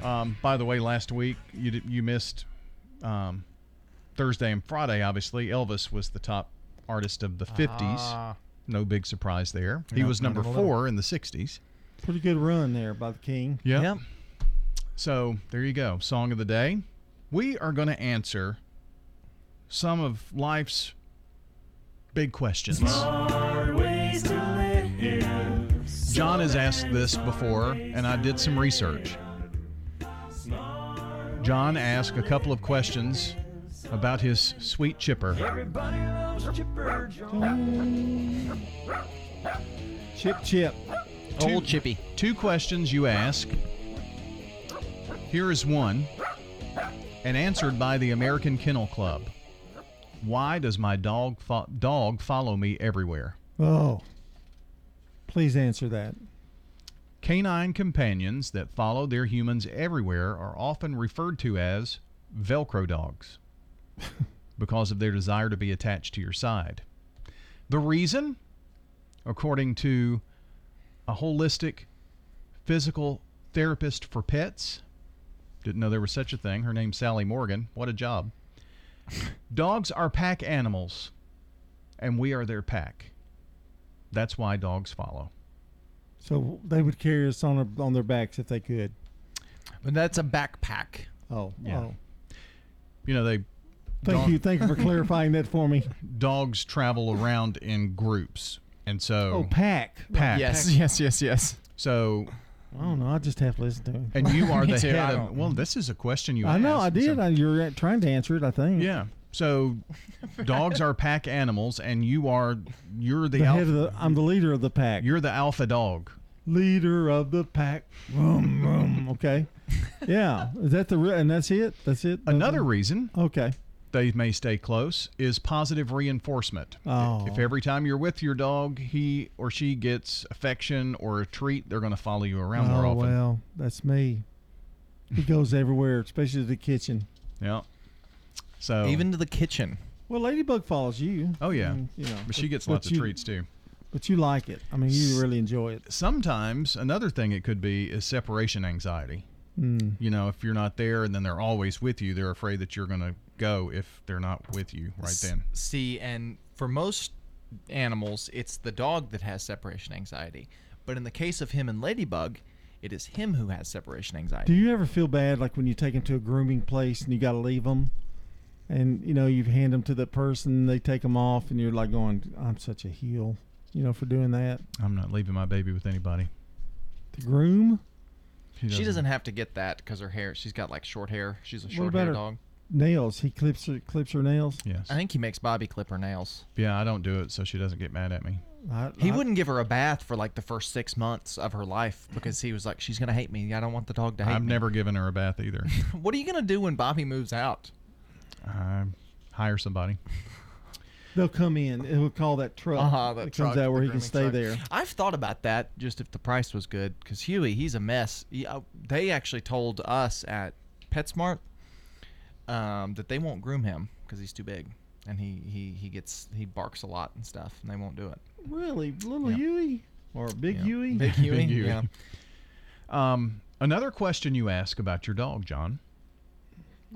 S3: Um, by the way, last week you you missed um, Thursday and Friday. Obviously, Elvis was the top artist of the '50s. Ah. No big surprise there. He was number four in the '60s.
S2: Pretty good run there by the King.
S3: Yep. yep. So there you go. Song of the day. We are going to answer some of life's big questions. John has asked this before, and I did some research. John asked a couple of questions about his sweet chipper.
S2: chipper chip, chip.
S3: Two, Old Chippy. Two questions you ask. Here is one, and answered by the American Kennel Club. Why does my dog fo- dog follow me everywhere?
S2: Oh, please answer that.
S3: Canine companions that follow their humans everywhere are often referred to as Velcro dogs because of their desire to be attached to your side. The reason, according to a holistic physical therapist for pets, didn't know there was such a thing. Her name's Sally Morgan. What a job. Dogs are pack animals, and we are their pack. That's why dogs follow.
S2: So they would carry us on a, on their backs if they could.
S4: But that's a backpack.
S2: Oh, oh. yeah. Oh.
S3: You know they.
S2: Thank dog, you. Thank you for clarifying that for me.
S3: Dogs travel around in groups, and so.
S2: Oh, pack.
S3: Pack.
S4: Yes. Pack. Yes. Yes. Yes.
S3: So
S2: I don't know. I just have to listen to him.
S3: And you are the head of. Well, this is a question you.
S2: I know. I did.
S3: so-
S2: I, you're trying to answer it. I think.
S3: yeah. So, dogs are pack animals, and you are you're the,
S2: The
S3: alpha.
S2: head of the, I'm the leader of the pack.
S3: you're the alpha dog.
S2: leader of the pack. Vroom, vroom. Okay. Yeah. Is that the re- and that's it? That's it.
S3: Another
S2: Okay.
S3: reason
S2: Okay.
S3: They may stay close is positive reinforcement.
S2: Oh.
S3: If every time you're with your dog, he or she gets affection or a treat, they're going to follow you around more
S2: oh
S3: often.
S2: well, that's me. He goes everywhere, especially to the kitchen.
S3: Yeah. So
S4: Even to the kitchen.
S2: Well, Ladybug follows you.
S3: Oh yeah,
S2: I mean, you know,
S3: but she gets lots
S2: you-
S3: of treats too.
S2: But you like it. I mean, you really enjoy it.
S3: Sometimes another thing it could be is separation anxiety.
S2: Hmm.
S3: You know, if you're not there and then they're always with you, they're afraid that you're going to go if they're not with you right then.
S4: See, and for most animals, it's the dog that has separation anxiety. But in the case of him and Ladybug, it is him who has separation anxiety.
S2: Do you ever feel bad, like when you take him to a grooming place and you got to leave him? and you know you hand them to the person, they take them off, and you're like going, "I'm such a heel," you know, for doing that.
S3: I'm not leaving my baby with anybody.
S2: The groom.
S4: She doesn't have to get that because her hair. She's got like short hair. She's a short
S2: about
S4: hair dog.
S2: Nails? He clips her clips her nails.
S3: Yes.
S4: I think he makes Bobby clip her nails.
S3: Yeah, I don't do it so she doesn't get mad at me.
S2: I,
S4: He
S2: I-
S4: wouldn't give her a bath for like the first six months of her life because he was like, she's gonna hate me. I don't want the dog to hate
S3: I've
S4: me.
S3: never given her a bath either.
S4: What are you gonna do when Bobby moves out?
S3: I hire somebody.
S2: They'll come in. It will call that truck.
S4: Uh-huh, that
S2: that
S4: truck,
S2: comes out where
S4: the
S2: he can
S4: grooming
S2: stay
S4: truck.
S2: there.
S4: I've thought about that just if the price was good because Huey, he's a mess. He- uh, they actually told us at PetSmart um, that they won't groom him because he's too big and he, he, he gets he barks a lot and stuff and they won't do it.
S2: Really, little
S4: Yeah.
S2: Huey or big
S4: Yeah.
S2: Huey?
S4: Big Huey,
S3: Big Huey.
S4: yeah.
S3: Um, another question you ask about your dog, John.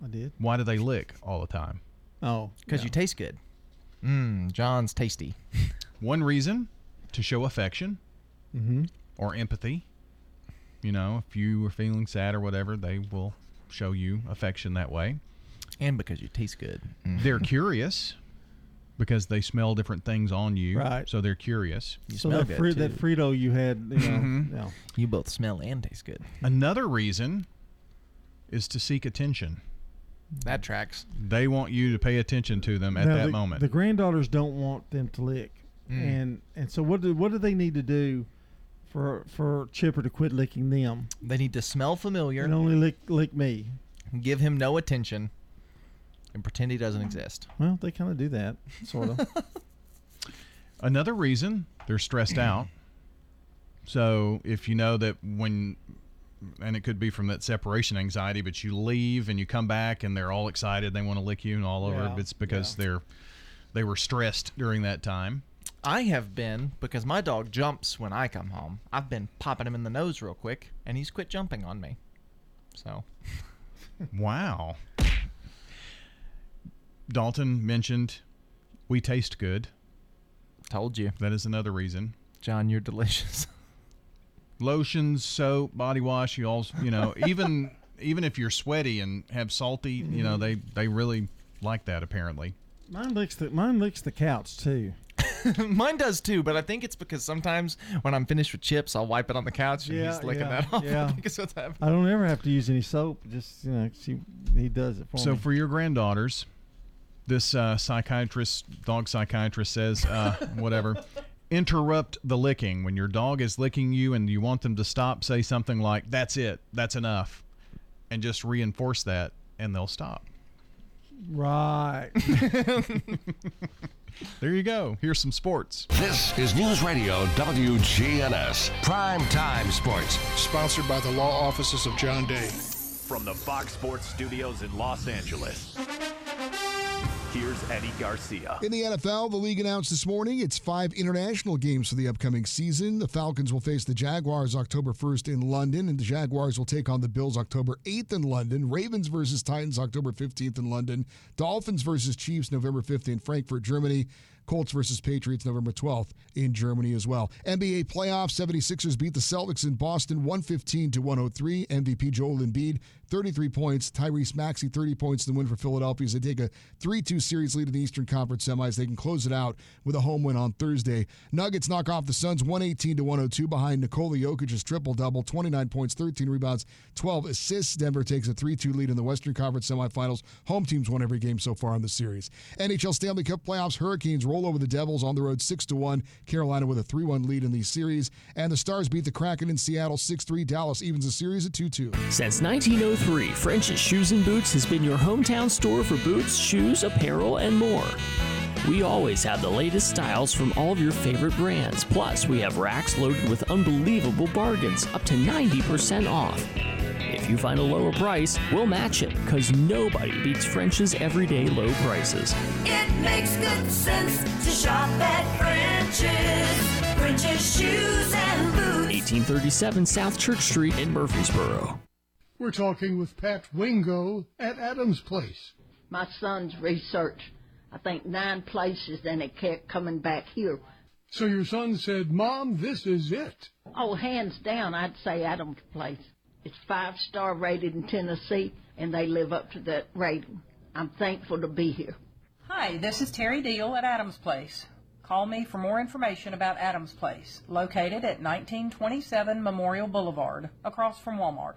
S2: I did.
S3: Why do they lick all the time?
S2: Oh,
S4: Because you taste good. Mmm, John's tasty.
S3: One reason to show affection
S2: Mm-hmm.
S3: or empathy. You know, if you are feeling sad or whatever, they will show you affection that way.
S4: And because you taste good. Mm.
S3: They're curious because they smell different things on you.
S2: Right.
S3: So they're curious.
S4: You
S2: So
S4: smell
S2: that,
S4: good
S2: Fri-
S4: too.
S2: that Frito you had, you know,
S3: Mhm.
S2: yeah.
S4: You both smell and taste good.
S3: Another reason is to seek attention.
S4: That tracks.
S3: They want you to pay attention to them at
S2: Now,
S3: that
S2: the,
S3: moment.
S2: The granddaughters don't want them to lick,
S4: Mm.
S2: and and so what do what do they need to do for for Chipper to quit licking them
S4: They need to smell familiar,
S2: and only lick lick me?
S4: give him no attention, and pretend he doesn't exist.
S2: Well, they kind of do that, sort of.
S3: Another reason they're stressed out. So if you know that when, and it could be from that separation anxiety, but you leave and you come back and they're all excited, they want to lick you and all over.
S2: Yeah,
S3: It's because they're they were stressed during that time.
S4: I have been because my dog jumps when I come home. I've been popping him in the nose real quick, and he's quit jumping on me. So
S3: Wow. Dalton mentioned we taste good.
S4: told you,
S3: That is another reason.
S4: John, you're delicious.
S3: Lotions, soap, body wash, you all, you know, even even if you're sweaty and have salty, you know, mm-hmm. they they really like that apparently.
S2: mine licks the mine licks the couch too.
S4: Mine does too, but I think it's because sometimes when I'm finished with chips, I'll wipe it on the couch and
S2: Yeah,
S4: he's licking
S2: yeah,
S4: that off.
S2: yeah.
S4: I think it's what's happening.
S2: I don't ever have to use any soap. Just you know, she he does it for me.
S3: So
S2: me.
S3: for your granddaughters, this uh, psychiatrist, dog psychiatrist says, uh, whatever, interrupt the licking. When your dog is licking you and you want them to stop, say something like, "That's it, that's enough," and just reinforce that, and they'll stop.
S2: right.
S3: There you go. Here's some sports.
S23: This is News Radio WGNS Prime Time Sports.
S88: Sponsored by the law offices of John Day.
S1: From the Fox Sports Studios in Los Angeles, here's Eddie Garcia.
S89: In the NFL, the league announced this morning its five international games for the upcoming season. The Falcons will face the Jaguars October 1st in London, and the Jaguars will take on the Bills October 8th in London. Ravens versus Titans October 15th in London. Dolphins versus Chiefs November 5th in Frankfurt, Germany. Colts versus Patriots November 12th in Germany as well. NBA playoffs 76ers beat the Celtics in Boston 115 to 103. MVP Joel Embiid 33 points. Tyrese Maxey 30 points in the win for Philadelphia as they take a 3-2 series lead in the Eastern Conference semis. They can close it out with a home win on Thursday. Nuggets knock off the Suns 118 to 102 behind Nikola Jokic's triple double, 29 points, 13 rebounds, 12 assists. Denver takes a 3-2 lead in the Western Conference semifinals. Home teams won every game so far in the series. NHL Stanley Cup playoffs. Hurricanes roll over the Devils on the road 6 to 1. Carolina with a 3-1 lead in the series, and the Stars beat the Kraken in Seattle 6-3. Dallas evens the series at 2-2.
S83: Since 1903, French's Shoes and Boots has been your hometown store for boots, shoes, apparel, and more. We always have the latest styles from all of your favorite brands. Plus, we have racks loaded with unbelievable bargains, up to 90% off. If you find a lower price, we'll match it, because nobody beats French's everyday low prices.
S65: It makes good sense to shop at French's. French's Shoes and Boots.
S83: 1837 South Church Street in Murfreesboro.
S37: We're talking with Pat Wingo at Adams Place.
S39: My son's researched, I think, nine places, and it kept coming back here.
S37: So your son said, Mom, this is it.
S39: Oh, hands down, I'd say Adams Place. It's five star rated in Tennessee, and they live up to that rating. I'm thankful to be here.
S40: Hi, this is Terry Deal at Adams Place. Call me for more information about Adams Place, located at 1927 Memorial Boulevard, across from Walmart.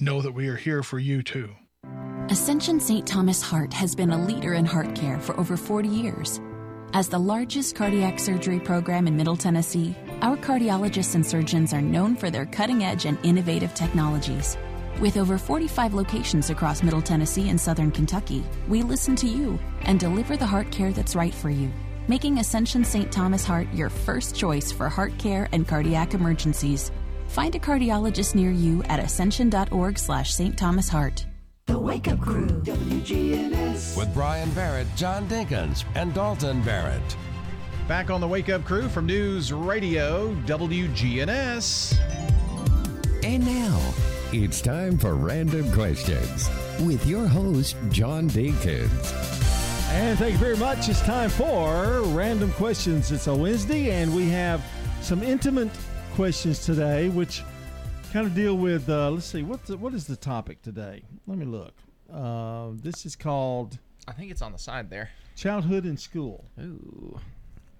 S90: know that we are here for you too.
S91: Ascension St. Thomas Heart has been a leader in heart care for over 40 years. As the largest cardiac surgery program in Middle Tennessee, our cardiologists and surgeons are known for their cutting edge and innovative technologies. With over 45 locations across Middle Tennessee and Southern Kentucky, we listen to you and deliver the heart care that's right for you, making Ascension St. Thomas Heart your first choice for heart care and cardiac emergencies. Find a cardiologist near you at ascension.org slash St. Thomas Heart.
S65: The Wake Up Crew, WGNS.
S23: With Brian Barrett, John Dinkins, and Dalton Barrett.
S3: Back on the Wake Up Crew from News Radio WGNS.
S92: And now, it's time for Random Questions with your host, John Dinkins.
S2: And thank you very much. It's time for Random Questions. It's a Wednesday, and we have some intimate questions today, which kind of deal with, uh, let's see, what's the, what is the topic today? Let me look. Uh, this is called
S4: I think it's on the side there.
S2: Childhood in School.
S4: Ooh.
S3: Ooh.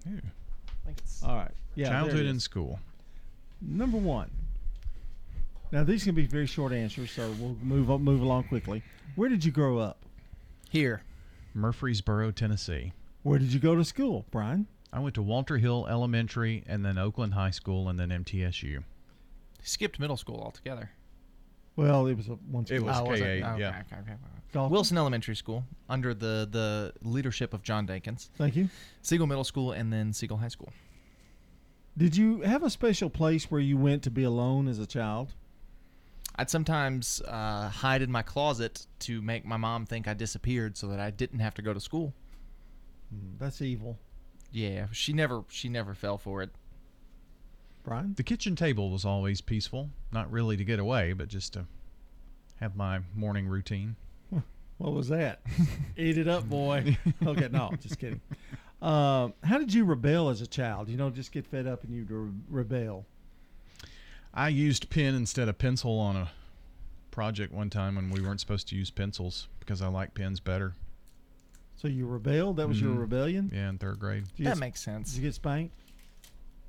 S4: I think it's
S2: All right. Yeah,
S3: Childhood in school.
S2: Number one. Now these can be very short answers, so we'll move on, move along quickly. Where did you grow up?
S4: Here.
S3: Murfreesboro, Tennessee.
S2: Where did you go to school, Brian?
S3: I went to Walter Hill Elementary and then Oakland High School and then MTSU.
S4: Skipped middle school altogether.
S2: Well, it was a one.
S3: It was
S4: Oh, was it?
S3: K8, yeah.
S4: okay, okay, okay. Wilson Elementary School under the the leadership of John Dinkins.
S2: Thank you.
S4: Siegel Middle School and then Siegel High School.
S2: Did you have a special place where you went to be alone as a child?
S4: I'd sometimes uh, hide in my closet to make my mom think I disappeared so that I didn't have to go to school.
S2: That's evil.
S4: Yeah, she never she never fell for it.
S2: Brian?
S3: The kitchen table was always peaceful. Not really to get away, but just to have my morning routine.
S2: What was that? Eat it up, boy. okay, no, just kidding. Um, how did you rebel as a child? You know, just get fed up and you re- rebel.
S3: I used pen instead of pencil on a project one time when we weren't supposed to use pencils because I like pens better.
S2: So you rebelled? That was your
S3: Mhm.
S2: rebellion?
S3: Yeah, in third grade.
S2: Did you
S4: That
S2: get-
S4: makes sense.
S2: Did you get spanked?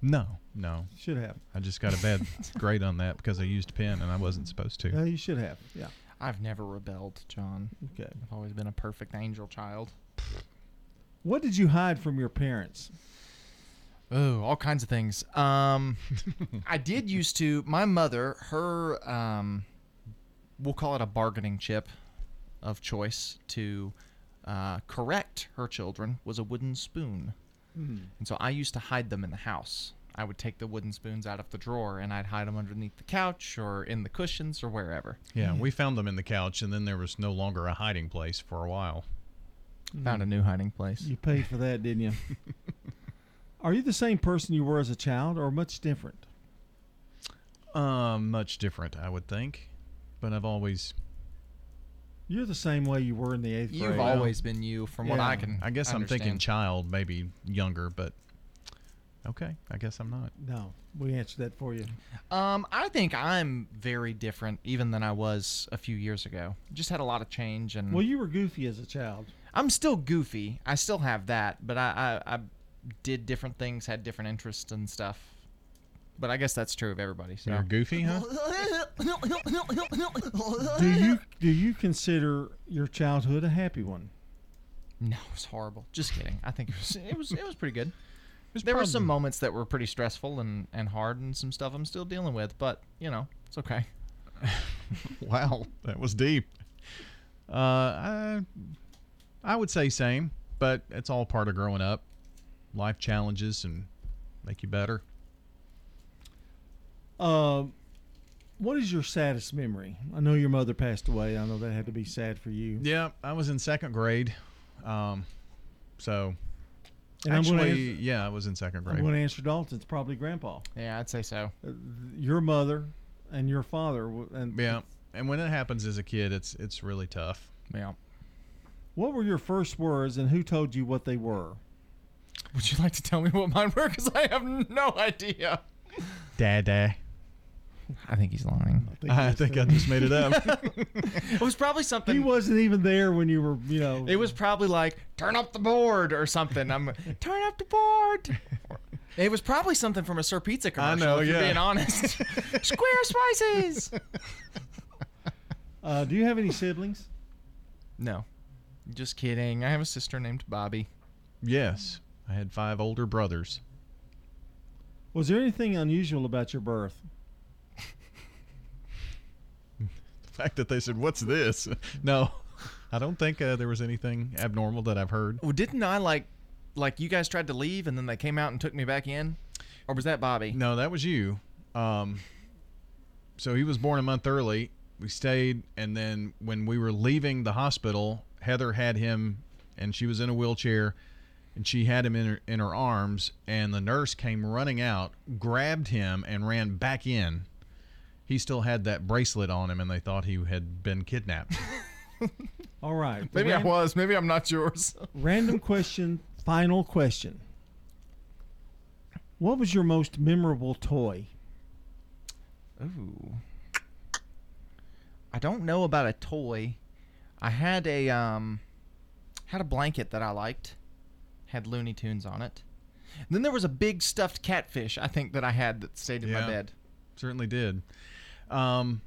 S3: No, no.
S2: Should have.
S3: I just got a bad grade on that because I used pen and I wasn't supposed to.
S2: Yeah, you should have. Yeah.
S4: I've never rebelled, John.
S2: Okay.
S4: I've always been a perfect angel child.
S2: What did you hide from your parents?
S4: Oh, all kinds of things. Um, I did used to. My mother, her, um, we'll call it a bargaining chip of choice to uh, correct her children was a wooden spoon.
S2: Hmm.
S4: And so I used to hide them in the house. I would take the wooden spoons out of the drawer and I'd hide them underneath the couch or in the cushions or wherever.
S3: Yeah, we found them in the couch, and then there was no longer a hiding place for a while.
S4: Found a new hiding place.
S2: You paid for that, didn't you? Are you the same person you were as a child, or much different?
S3: Um, much different, I would think, but I've always.
S2: You're the same way you were in the eighth
S4: You've
S2: grade.
S4: always been you, from what I can.
S3: I guess I'm thinking child, maybe younger, but okay. I guess I'm not.
S2: No, we answered that for you.
S4: Um, I think I'm very different even than I was a few years ago. Just had a lot of change and.
S2: Well, you were goofy as a child.
S4: I'm still goofy. I still have that, but I, I, I did different things, had different interests and stuff. But I guess that's true of everybody. So.
S3: You're goofy, huh?
S2: Do you do you consider your childhood a happy one?
S4: No, it was horrible. Just kidding. I think it was it was it was pretty good. there were some moments that were pretty stressful and, and hard and some stuff I'm still dealing with, but you know, it's okay.
S3: wow, that was deep. Uh, I, I would say same, but it's all part of growing up. Life challenges and make you better.
S2: Um, what is your saddest memory? I know your mother passed away. I know that had to be sad for you.
S3: Yeah, I was in second grade. Um, so
S2: And
S3: actually,
S2: answer-
S3: yeah, I was in second grade.
S2: I'm
S3: grade.
S2: going to answer Dalton's probably grandpa.
S4: Yeah, I'd say so.
S2: Uh, Your mother and your father. And
S3: yeah, and when it happens as a kid, it's it's really tough.
S4: Yeah.
S2: What were your first words, and who told you what they were?
S4: Would you like to tell me what mine were? Because I have no idea.
S3: Dada.
S4: I think he's lying.
S3: I think I just made it up.
S4: it was probably something.
S2: He wasn't even there when you were, you know.
S4: It was probably like turn up the board or something. I'm turn up the board. It was probably something from a Sir Pizza commercial.
S3: know,
S4: if you're
S3: yeah.
S4: being honest. Square spices.
S2: Uh, do you have any siblings?
S4: No, just kidding. I have a sister named Bobby.
S3: yes, I had five older brothers.
S2: Was there anything unusual about your birth?
S3: The fact that they said, "What's this?" No, I don't think uh, there was anything abnormal that I've heard.
S4: Well, didn't I like, like you guys tried to leave and then they came out and took me back in, or was that Bobby?
S3: No, that was you. Um, so he was born a month early. We stayed, and then when we were leaving the hospital, Heather had him, and she was in a wheelchair, and she had him in her, in her arms, and the nurse came running out, grabbed him, and ran back in. He still had that bracelet on him, and they thought he had been kidnapped.
S2: All right.
S4: Maybe I was. Maybe I'm not yours.
S2: Random question, final question. What was your most memorable toy?
S4: Ooh. I don't know about a toy. I had a um had a blanket that I liked. Had Looney Tunes on it. And then there was a big stuffed catfish I think that I had that stayed in my
S3: Yeah.
S4: bed.
S3: Certainly did. Um,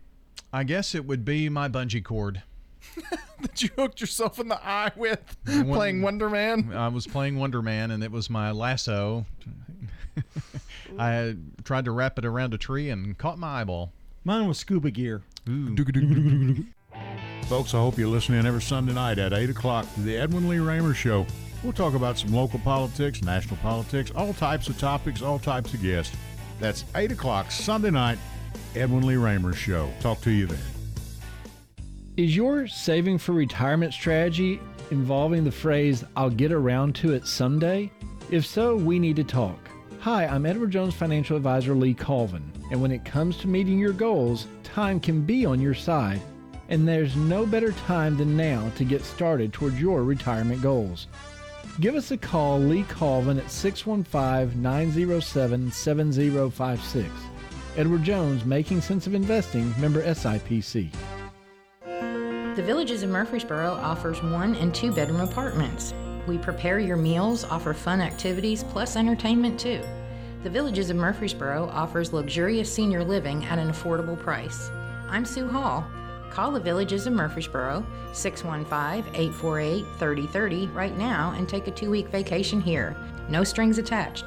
S3: I guess it would be my bungee cord.
S4: that you hooked yourself in the eye with
S3: One-
S4: playing Wonder Man.
S3: I was playing Wonder Man, and it was my lasso. I had tried to wrap it around a tree and caught my eyeball.
S2: Mine was scuba gear.
S93: Folks, I hope you're listening every Sunday night at 8 o'clock to the Edwin Lee Raymer Show. We'll talk about some local politics, national politics, all types of topics, all types of guests. That's 8 o'clock Sunday night, Edwin Lee Raymer Show. Talk to you then.
S94: Is your saving for retirement strategy involving the phrase, I'll get around to it someday? If so, we need to talk. Hi, I'm Edward Jones financial advisor Lee Colvin, and when it comes to meeting your goals, time can be on your side, and there's no better time than now to get started towards your retirement goals. Give us a call, Lee Colvin, at 615 907 7056. Edward Jones, Making Sense of Investing, member SIPC.
S95: The Villages of Murfreesboro offers one and two bedroom apartments. We prepare your meals, offer fun activities, plus entertainment too. The Villages of Murfreesboro offers luxurious senior living at an affordable price. I'm Sue Hall. Call the Villages of Murfreesboro 615 848 3030 right now and take a two week vacation here. No strings attached.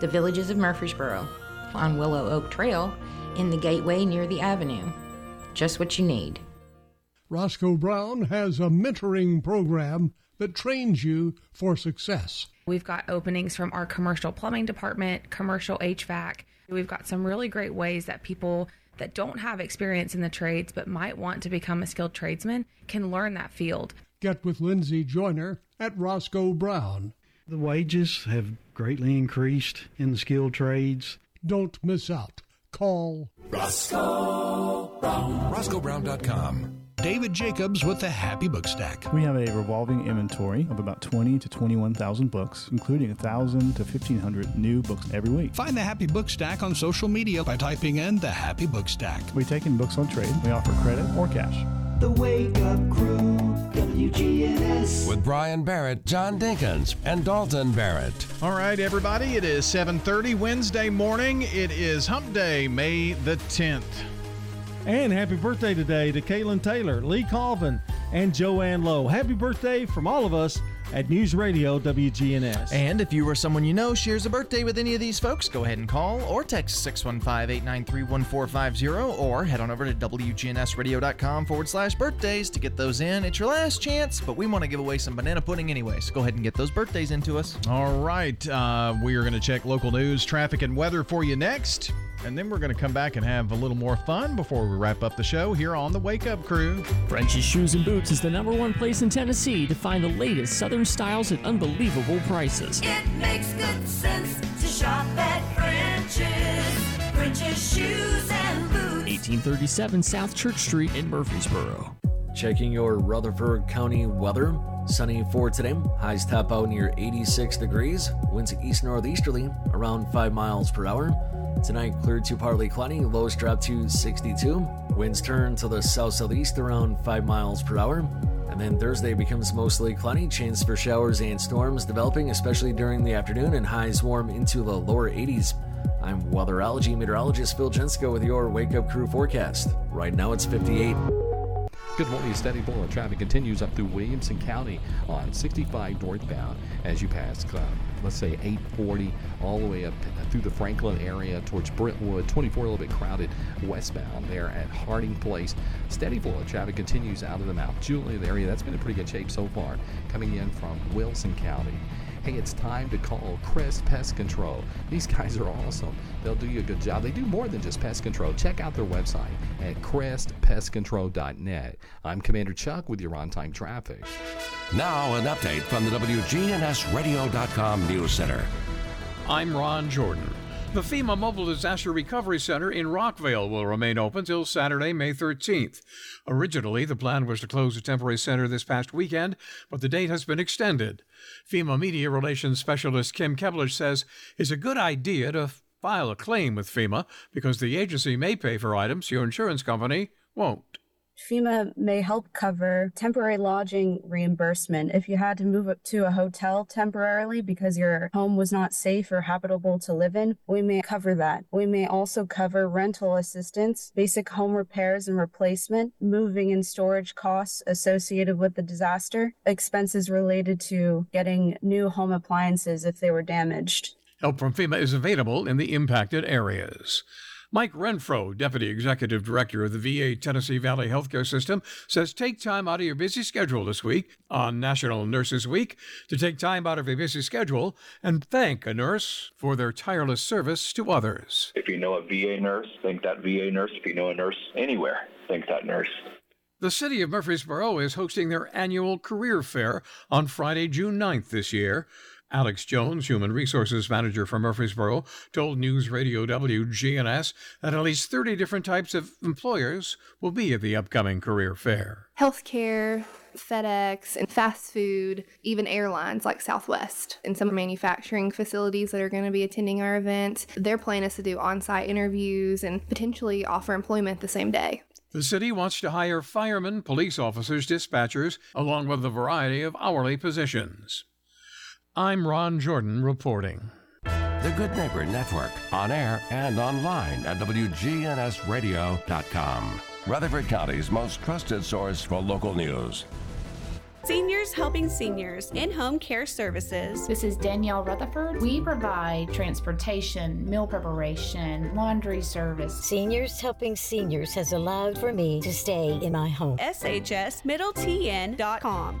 S95: The Villages of Murfreesboro on Willow Oak Trail in the gateway near the avenue. Just what you need.
S37: Roscoe Brown has a mentoring program that trains you for success.
S52: We've got openings from our commercial plumbing department, commercial HVAC. We've got some really great ways that people that don't have experience in the trades but might want to become a skilled tradesman can learn that field.
S37: Get with Lindsay Joyner at Roscoe Brown.
S96: The wages have greatly increased in the skilled trades.
S37: Don't miss out. Call
S23: Roscoe Brown. RoscoeBrown.com.
S24: David Jacobs with the Happy Book Stack.
S97: We have a revolving inventory of about 20 to 21,000 books, including 1,000 to 1,500 new books every week.
S24: Find the Happy Book Stack on social media by typing in the Happy Book Stack.
S97: We take in books on trade. We offer credit or cash.
S8: The Wake Up Crew, WGNS.
S23: With Brian Barrett, John Dinkins, and Dalton Barrett.
S3: All right, everybody, it is 7:30 Wednesday morning. It is Hump Day, May the 10th.
S2: And happy birthday today to Caitlin Taylor, Lee Colvin, and Joanne Lowe. Happy birthday from all of us at News Radio WGNS.
S4: And if you or someone you know shares a birthday with any of these folks, go ahead and call or text 615-893-1450 or head on over to WGNSradio.com forward slash birthdays to get those in. It's your last chance, but we want to give away some banana pudding anyway, so go ahead and get those birthdays into us.
S3: All right, uh, we are going to check local news, traffic, and weather for you next. And then we're going to come back and have a little more fun before we wrap up the show here on the Wake Up Crew.
S98: French's Shoes and Boots is the number one place in Tennessee to find the latest Southern styles at unbelievable prices.
S65: It makes good sense to shop at French's. French's Shoes and Boots.
S98: 1837 South Church Street in Murfreesboro.
S5: Checking your Rutherford County weather. Sunny for today. Highs top out near 86 degrees. Winds east northeasterly around 5 miles per hour. Tonight cleared to partly cloudy. Lows drop to 62. Winds turn to the south southeast around 5 miles per hour. And then Thursday becomes mostly cloudy. Chance for showers and storms developing, especially during the afternoon, and highs warm into the lower 80s. I'm weatherology meteorologist Phil Jensko with your Wake Up Crew forecast. Right now it's 58.
S35: Good morning. Steady flow of traffic continues up through Williamson County on 65 northbound as you pass, uh, let's say 840 all the way up through the Franklin area towards Brentwood. 24 a little bit crowded westbound there at Harding Place. Steady flow of traffic continues out of the Mount Juliet area. That's been in pretty good shape so far coming in from Wilson County. Hey, it's time to call Crest Pest Control. These guys are awesome. They'll do you a good job. They do more than just pest control. Check out their website at crestpestcontrol.net. I'm Commander Chuck with your on time traffic.
S23: Now, an update from the WGNSradio.com News Center.
S25: I'm Ron Jordan. The FEMA Mobile Disaster Recovery Center in Rockvale will remain open till Saturday, May 13th. Originally, the plan was to close the temporary center this past weekend, but the date has been extended. FEMA Media Relations Specialist Kim Kebler says it's a good idea to file a claim with FEMA because the agency may pay for items your insurance company won't.
S99: FEMA may help cover temporary lodging reimbursement if you had to move up to a hotel temporarily because your home was not safe or habitable to live in. We may cover that. We may also cover rental assistance, basic home repairs and replacement, moving and storage costs associated with the disaster, expenses related to getting new home appliances if they were damaged.
S25: Help from FEMA is available in the impacted areas. Mike Renfro, Deputy Executive Director of the VA Tennessee Valley Healthcare System, says take time out of your busy schedule this week on National Nurses Week to take time out of your busy schedule and thank a nurse for their tireless service to others.
S93: If you know a VA nurse, thank that VA nurse. If you know a nurse anywhere, thank that nurse.
S25: The city of Murfreesboro is hosting their annual career fair on Friday, June 9th this year. Alex Jones, Human Resources Manager for Murfreesboro, told News Radio WGNS that at least 30 different types of employers will be at the upcoming career fair.
S90: Healthcare, FedEx, and fast food, even airlines like Southwest, and some manufacturing facilities that are going to be attending our event. Their plan is to do on site interviews and potentially offer employment the same day.
S25: The city wants to hire firemen, police officers, dispatchers, along with a variety of hourly positions. I'm Ron Jordan reporting.
S23: The Good Neighbor Network, on air and online at WGNSradio.com. Rutherford County's most trusted source for local news.
S100: Seniors Helping Seniors in Home Care Services.
S101: This is Danielle Rutherford. We provide transportation, meal preparation, laundry service.
S94: Seniors Helping Seniors has allowed for me to stay in my home.
S100: SHSMiddleTN.com.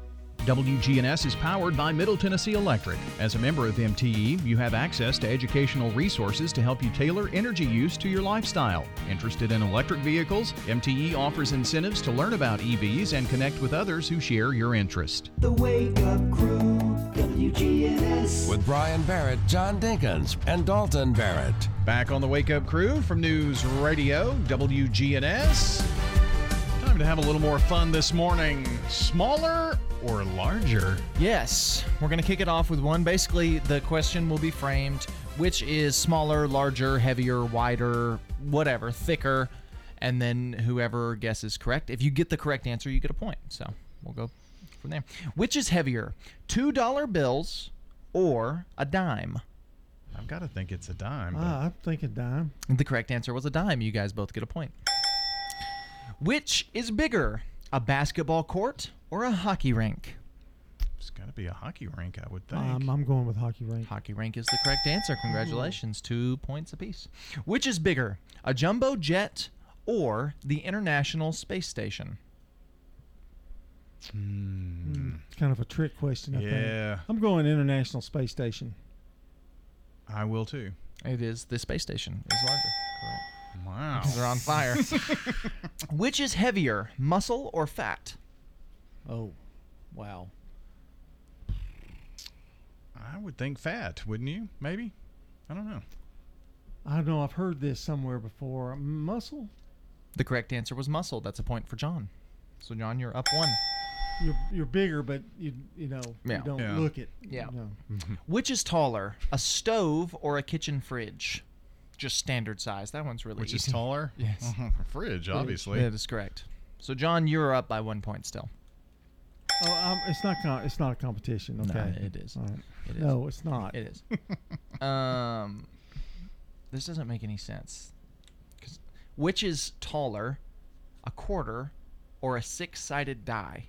S3: WGNS is powered by Middle Tennessee Electric. As a member of MTE, you have access to educational resources to help you tailor energy use to your lifestyle. Interested in electric vehicles? MTE offers incentives to learn about EVs and connect with others who share your interest.
S8: The Wake Up Crew. WGNS.
S23: With Brian Barrett, John Dinkins, and Dalton Barrett.
S3: Back on the Wake Up Crew from News Radio, WGNS. Time to have a little more fun this morning. Smaller or larger?
S4: Yes, we're going to kick it off with one. Basically, the question will be framed which is smaller, larger, heavier, wider, whatever, thicker, and then whoever guesses correct. If you get the correct answer, you get a point. So we'll go from there. Which is heavier, $2 bills or a dime?
S3: I've got to think it's a dime. but-
S2: Ah, I'm thinking dime.
S4: The correct answer was a dime. You guys both get a point. Which is bigger, a basketball court or a hockey rink?
S3: It's got to be a hockey rink, I would think.
S2: Um, I'm going with hockey rink.
S4: Hockey rink is the correct answer. Congratulations. Two points apiece. Which is bigger, a jumbo jet or the International Space Station?
S2: Hmm, It's kind of a trick question, I
S3: Yeah.
S2: think. I'm going International Space Station.
S3: I will too.
S4: It is the space station is larger.
S3: Wow.
S4: They're on fire. Which is heavier, muscle or fat?
S2: Oh, wow.
S3: I would think fat, wouldn't you? Maybe? I don't know.
S2: I don't know. I've heard this somewhere before. Muscle?
S4: The correct answer was muscle. That's a point for John. So John, you're up one.
S2: You're you're bigger, but you you know
S4: Yeah.
S2: you don't
S4: Yeah.
S2: look it.
S4: Yeah.
S2: you know.
S4: Which is taller, a stove or a kitchen fridge? Just standard size. That one's really
S3: Which is taller?
S4: Yes.
S3: Fridge, obviously.
S4: That is correct. So John, you're up by one point still.
S2: Oh, um, it's not. Com- it's not a competition.
S4: No,
S2: Okay.
S4: it is.
S2: All right.
S4: It is.
S2: No, it's not.
S4: It is. um, this doesn't make any sense. 'Cause which is taller, a quarter or a six-sided die?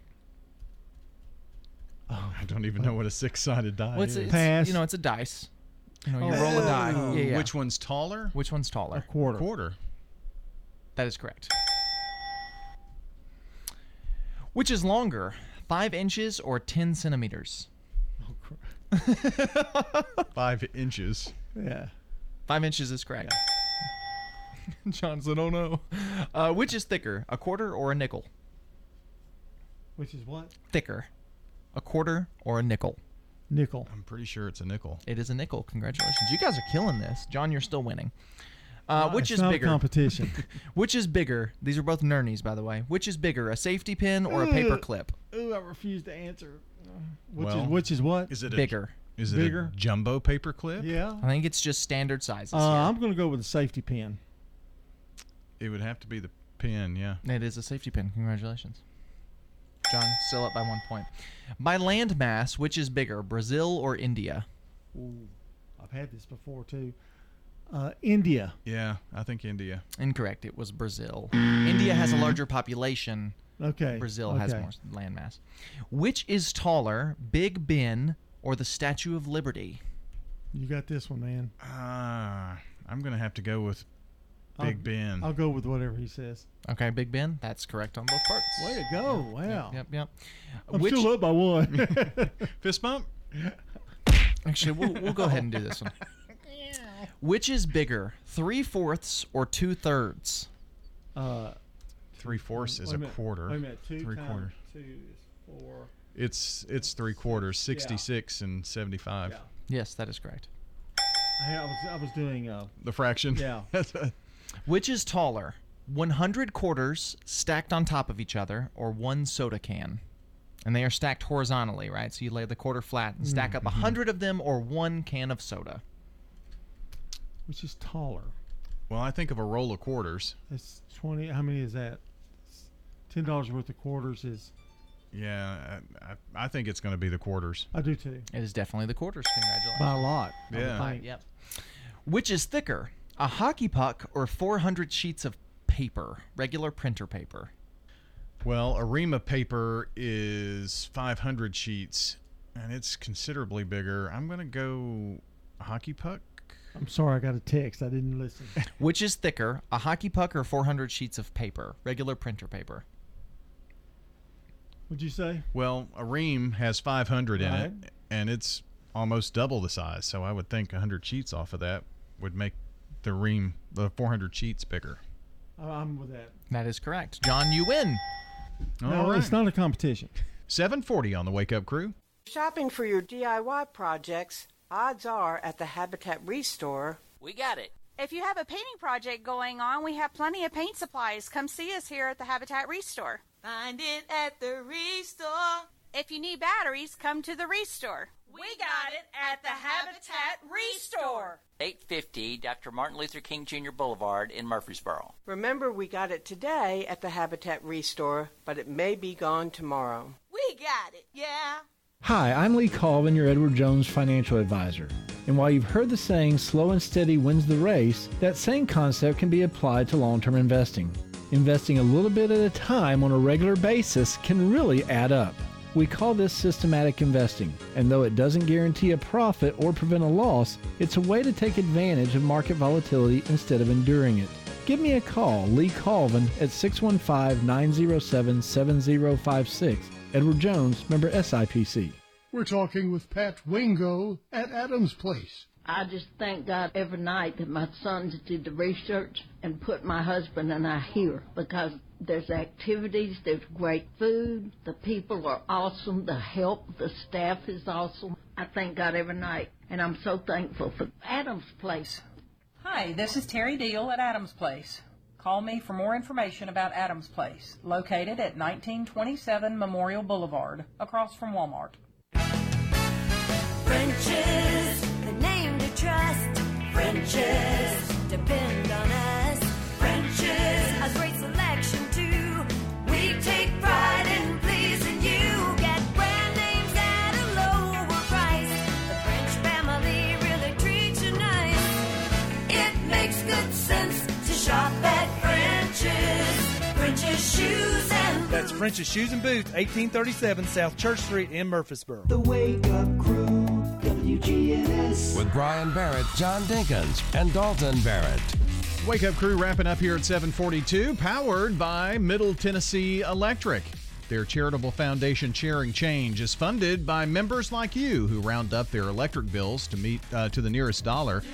S3: I don't even know what a six-sided die
S4: Well, it's,
S3: is.
S4: it's you know it's a dice. You know, you roll a die.
S3: Oh.
S4: Yeah, yeah.
S3: Which one's taller?
S4: Which one's taller?
S2: A quarter.
S3: Quarter.
S4: That is correct. Which is longer, five inches or ten centimeters?
S3: Five inches.
S2: Yeah.
S4: Five inches is correct. John said, "Oh no." Uh, which is thicker, a quarter or a nickel?
S2: Which is what?
S4: Thicker, a quarter or a nickel?
S2: Nickel.
S3: I'm pretty sure it's a nickel.
S4: It is a nickel. Congratulations. You guys are killing this. John, you're still winning. Uh, which
S2: it's
S4: is
S2: not a
S4: bigger?
S2: competition.
S4: which is bigger? These are both nernies, by the way. Which is bigger, a safety pin or a paper clip?
S2: Ooh, I refuse to answer. Uh, Which
S3: Well,
S2: is which is what?
S3: Is it
S4: Bigger.
S3: A, is it
S2: Bigger?
S3: a jumbo paper clip?
S2: Yeah.
S4: I think it's just standard sizes.
S2: Uh,
S4: here.
S2: I'm going to go with a safety pin.
S3: It would have to be the pin, yeah.
S4: It is a safety pin. Congratulations. John, still up by one point. By land mass, which is bigger, Brazil or India?
S2: Ooh, I've had this before too. Uh, India.
S3: Yeah, I think India.
S4: Incorrect. It was Brazil. India has a larger population.
S2: Okay.
S4: Brazil has more land mass. Which is taller, Big Ben or the Statue of Liberty?
S2: You got this one, man.
S3: Ah, I'm gonna have to go with
S2: I'll-
S3: Big Ben.
S2: I'll go with whatever he says.
S4: Okay, Big Ben. That's correct on both parts.
S2: Way to go!
S4: Yep,
S2: Wow.
S4: Yep, yep.
S2: I'm
S4: Which,
S2: still up by one.
S3: Fist bump.
S4: actually, we'll, we'll go ahead and do this one. Which is bigger, three fourths or two thirds?
S2: uh,
S3: Three fourths is a
S2: minute,
S3: quarter.
S2: Wait a minute. Two
S3: Three
S2: times
S3: quarter.
S2: two is four.
S3: It's it's three quarters, 66 and 75.
S4: Yes, that is correct.
S2: I, I was I was doing uh,
S3: The fraction.
S2: Yeah.
S4: Which is taller, 100 quarters stacked on top of each other, or one soda can? And they are stacked horizontally, right? So you lay the quarter flat and stack up a
S2: Mhm.
S4: 100 of them, or one can of soda.
S2: which is taller.
S3: Well, I think of a roll of quarters.
S2: That's twenty. How many is that? Ten dollars worth of quarters is.
S3: Yeah, I, I, I think it's going to be the quarters.
S2: I do too.
S4: It is definitely the quarters. Congratulations.
S2: By a lot. I would
S3: Yeah.
S2: think.
S4: Yep. Which is thicker, a hockey puck or 400 sheets of paper, regular printer paper?
S3: Well, Arima paper is 500 sheets, and it's considerably bigger. I'm going to go hockey puck.
S2: I'm sorry, I got a text. I didn't listen.
S4: Which is thicker, a hockey puck or 400 sheets of paper, regular printer paper?
S2: What'd you say?
S3: Well, a ream has 500 in it, and it's almost double the size. So I would think 100 sheets off of that would make the ream, the 400 sheets, bigger.
S2: I- I'm with that.
S4: That is correct. John, you win.
S2: No, it's not a competition.
S3: 740 on the Wake Up Crew.
S102: Shopping for your DIY projects, odds are at the Habitat Restore.
S103: We got it.
S90: If you have a painting project going on, we have plenty of paint supplies. Come see us here at the Habitat Restore.
S65: Find it at the Restore.
S90: If you need batteries, come to the Restore.
S65: We got it at the Habitat Restore.
S103: 850 Dr. Martin Luther King Jr. Boulevard in Murfreesboro.
S102: Remember, we got it today at the Habitat Restore, but it may be gone tomorrow.
S65: We got it, yeah.
S104: Hi, I'm Lee Colvin, your Edward Jones financial advisor. And while you've heard the saying, slow and steady wins the race, that same concept can be applied to long term investing. Investing a little bit at a time on a regular basis can really add up. We call this systematic investing, and though it doesn't guarantee a profit or prevent a loss, it's a way to take advantage of market volatility instead of enduring it. Give me a call, Lee Colvin, at 615 907 7056. Edward Jones, member SIPC.
S37: We're talking with Pat Wingo at Adams Place.
S39: I just thank God every night that my sons did the research and put my husband and I here because there's activities, there's great food, the people are awesome, the help, the staff is awesome. I thank God every night, and I'm so thankful for Adam's Place.
S40: Hi, this is Terry Deal at Adams Place. Call me for more information about Adams Place, located at 1927 Memorial Boulevard, across from Walmart.
S65: French's, the name to trust. French's, depend on us. French's, French's Shoes and
S97: Boots, 1837 South Church Street in Murfreesboro.
S8: The Wake Up Crew, WGNS.
S23: With Brian Barrett, John Dinkins, and Dalton Barrett.
S3: Wake Up Crew wrapping up here at 742, powered by Middle Tennessee Electric. Their charitable foundation Sharing Change is funded by members like you who round up their electric bills to meet uh, to the nearest dollar.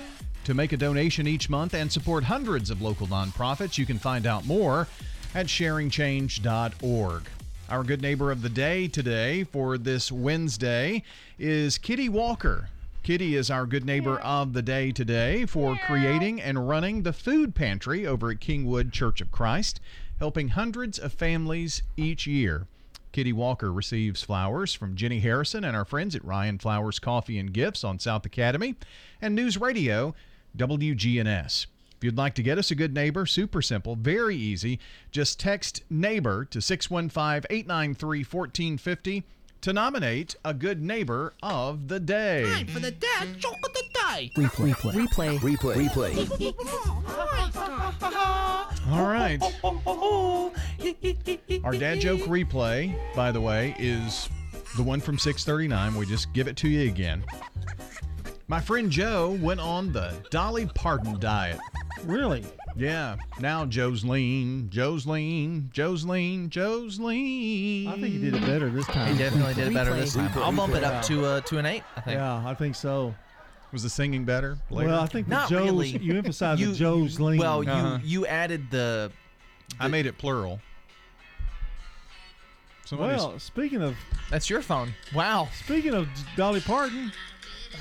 S3: To make a donation each month and support hundreds of local nonprofits, you can find out more at sharingchange.org. Our good neighbor of the day today for this Wednesday is Kitty Walker. Kitty is our good neighbor of the day today for creating and running the food pantry over at Kingwood Church of Christ, helping hundreds of families each year. Kitty Walker receives flowers from Jenny Harrison and our friends at Ryan Flowers Coffee and Gifts on South Academy and News Radio WGNS. If you'd like to get us a good neighbor, super simple, very easy. Just text neighbor to 615 893 1450 to nominate a good neighbor of the day.
S81: Time for the dad joke of the day. Replay. Replay. Replay. Replay. Replay.
S3: All right. Our dad joke replay, by the way, is the one from 639. We just give it to you again. My friend Joe went on the Dolly Parton diet.
S2: Really?
S3: Yeah. Now Joe's lean, Joe's lean, Joe's lean, Joe's lean.
S2: I think he did it better this time.
S4: He definitely did it better this time. I'll bump it up to uh, to an eight. I think.
S2: Yeah, I think so.
S3: Was the singing better? Later?
S2: Well, I think the
S4: Not
S2: Joe's,
S4: really.
S2: you emphasized
S4: You-
S2: the Joe's lean.
S4: Well, you
S3: Uh-huh.
S4: you added the.
S3: I made it plural. Somebody's-
S105: Well, speaking of
S4: That's your phone. Wow.
S105: speaking of Dolly Parton,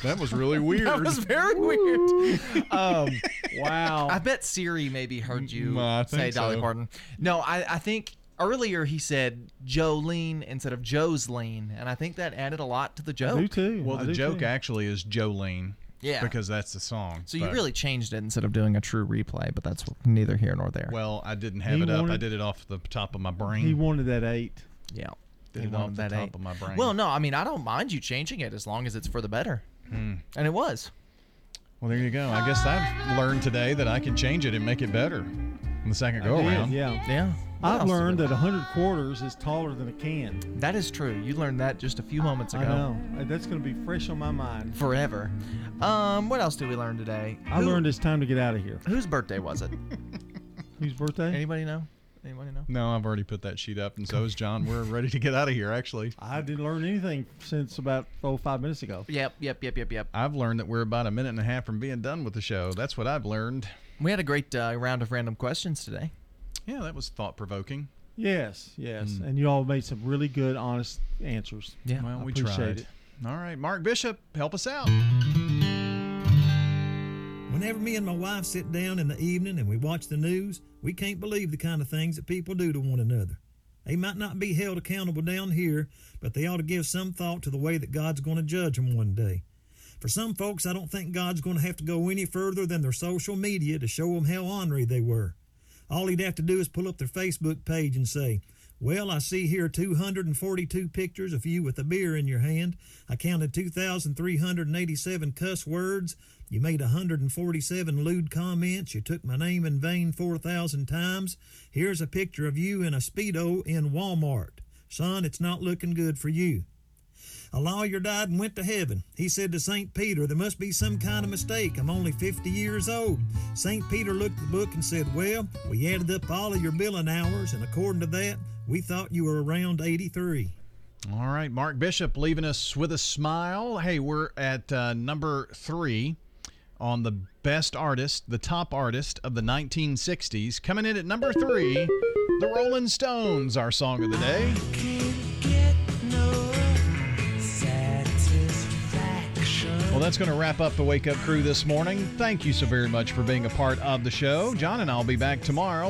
S3: that was really weird.
S4: That was very weird. Um,
S105: wow.
S4: I bet Siri maybe heard you
S3: Mm, I
S4: say
S3: think
S4: Dolly
S3: so.
S4: Parton. No, I, I think earlier he said Jolene instead of Joe's Joseline, and I think that added a lot to the joke.
S3: Too Well, the joke actually is Jolene.
S4: Yeah.
S3: Because that's the song.
S4: So you
S3: but-
S4: really changed it instead of doing a true replay, but that's neither here nor there.
S3: Well, I didn't have
S105: He
S3: it up. I
S105: wanted-
S3: did it off the top of my brain.
S105: he wanted that eight.
S4: Yeah.
S3: Did
S4: He
S3: it off
S4: wanted
S3: the
S4: that
S3: top
S4: eight.
S3: of my brain.
S4: Well, no, I mean I don't mind you changing it as long as it's for the better,
S3: Hmm.
S4: and it was.
S3: Well, there you go. I guess I've learned today that I can change it and make it better in the second go around.
S105: Yeah.
S4: Yeah. What
S105: I've learned
S4: we
S105: that 100 quarters is taller than a can.
S4: That is true. You learned that just a few moments ago.
S105: I know. Uh, That's going to be fresh on my mind.
S4: Forever. Um, what else did we learn today?
S105: I
S4: Who-
S105: learned it's time to get out of here.
S4: Whose birthday was it?
S105: Whose birthday?
S4: Anybody know? Anybody know?
S3: No, I've already put that sheet up, and so is John. We're ready to get out of here, actually.
S105: I didn't learn anything since about oh five minutes ago.
S4: Yep, yep, yep, yep, yep.
S3: I've learned that we're about a minute and a half from being done with the show. That's what I've learned.
S4: We had a great uh, round of random questions today.
S3: Yeah, that was thought provoking.
S105: Yes, yes,
S3: Mm.
S105: and you all made some really good, honest answers.
S4: Yeah,
S3: Well,
S105: I
S3: we
S105: appreciate
S3: tried.
S105: it.
S3: All right, Mark Bishop, help us out.
S60: Whenever me and my wife sit down in the evening and we watch the news, we can't believe the kind of things that people do to one another. They might not be held accountable down here, but they ought to give some thought to the way that God's going to judge them one day. For some folks, I don't think God's going to have to go any further than their social media to show them how ornery they were. All he'd have to do is pull up their Facebook page and say, Well, I see here 242 pictures of you with a beer in your hand. I counted 2,387 cuss words. You made 147 lewd comments. You took my name in vain 4,000 times. Here's a picture of you in a Speedo in Walmart. Son, it's not looking good for you. A lawyer died and went to heaven. He said to St. Peter, There must be some kind of mistake. I'm only 50 years old. St. Peter looked at the book and said, Well, we added up all of your billing hours, and according to that, we thought you were around 83.
S3: All right, Mark Bishop leaving us with a smile. Hey, we're at uh, number three on the best artist, the top artist of the 1960s. Coming in at number three, the Rolling Stones, our song of the day. Well, that's going to wrap up the Wake Up Crew this morning. Thank you so very much for being a part of the show. John and I'll be back tomorrow.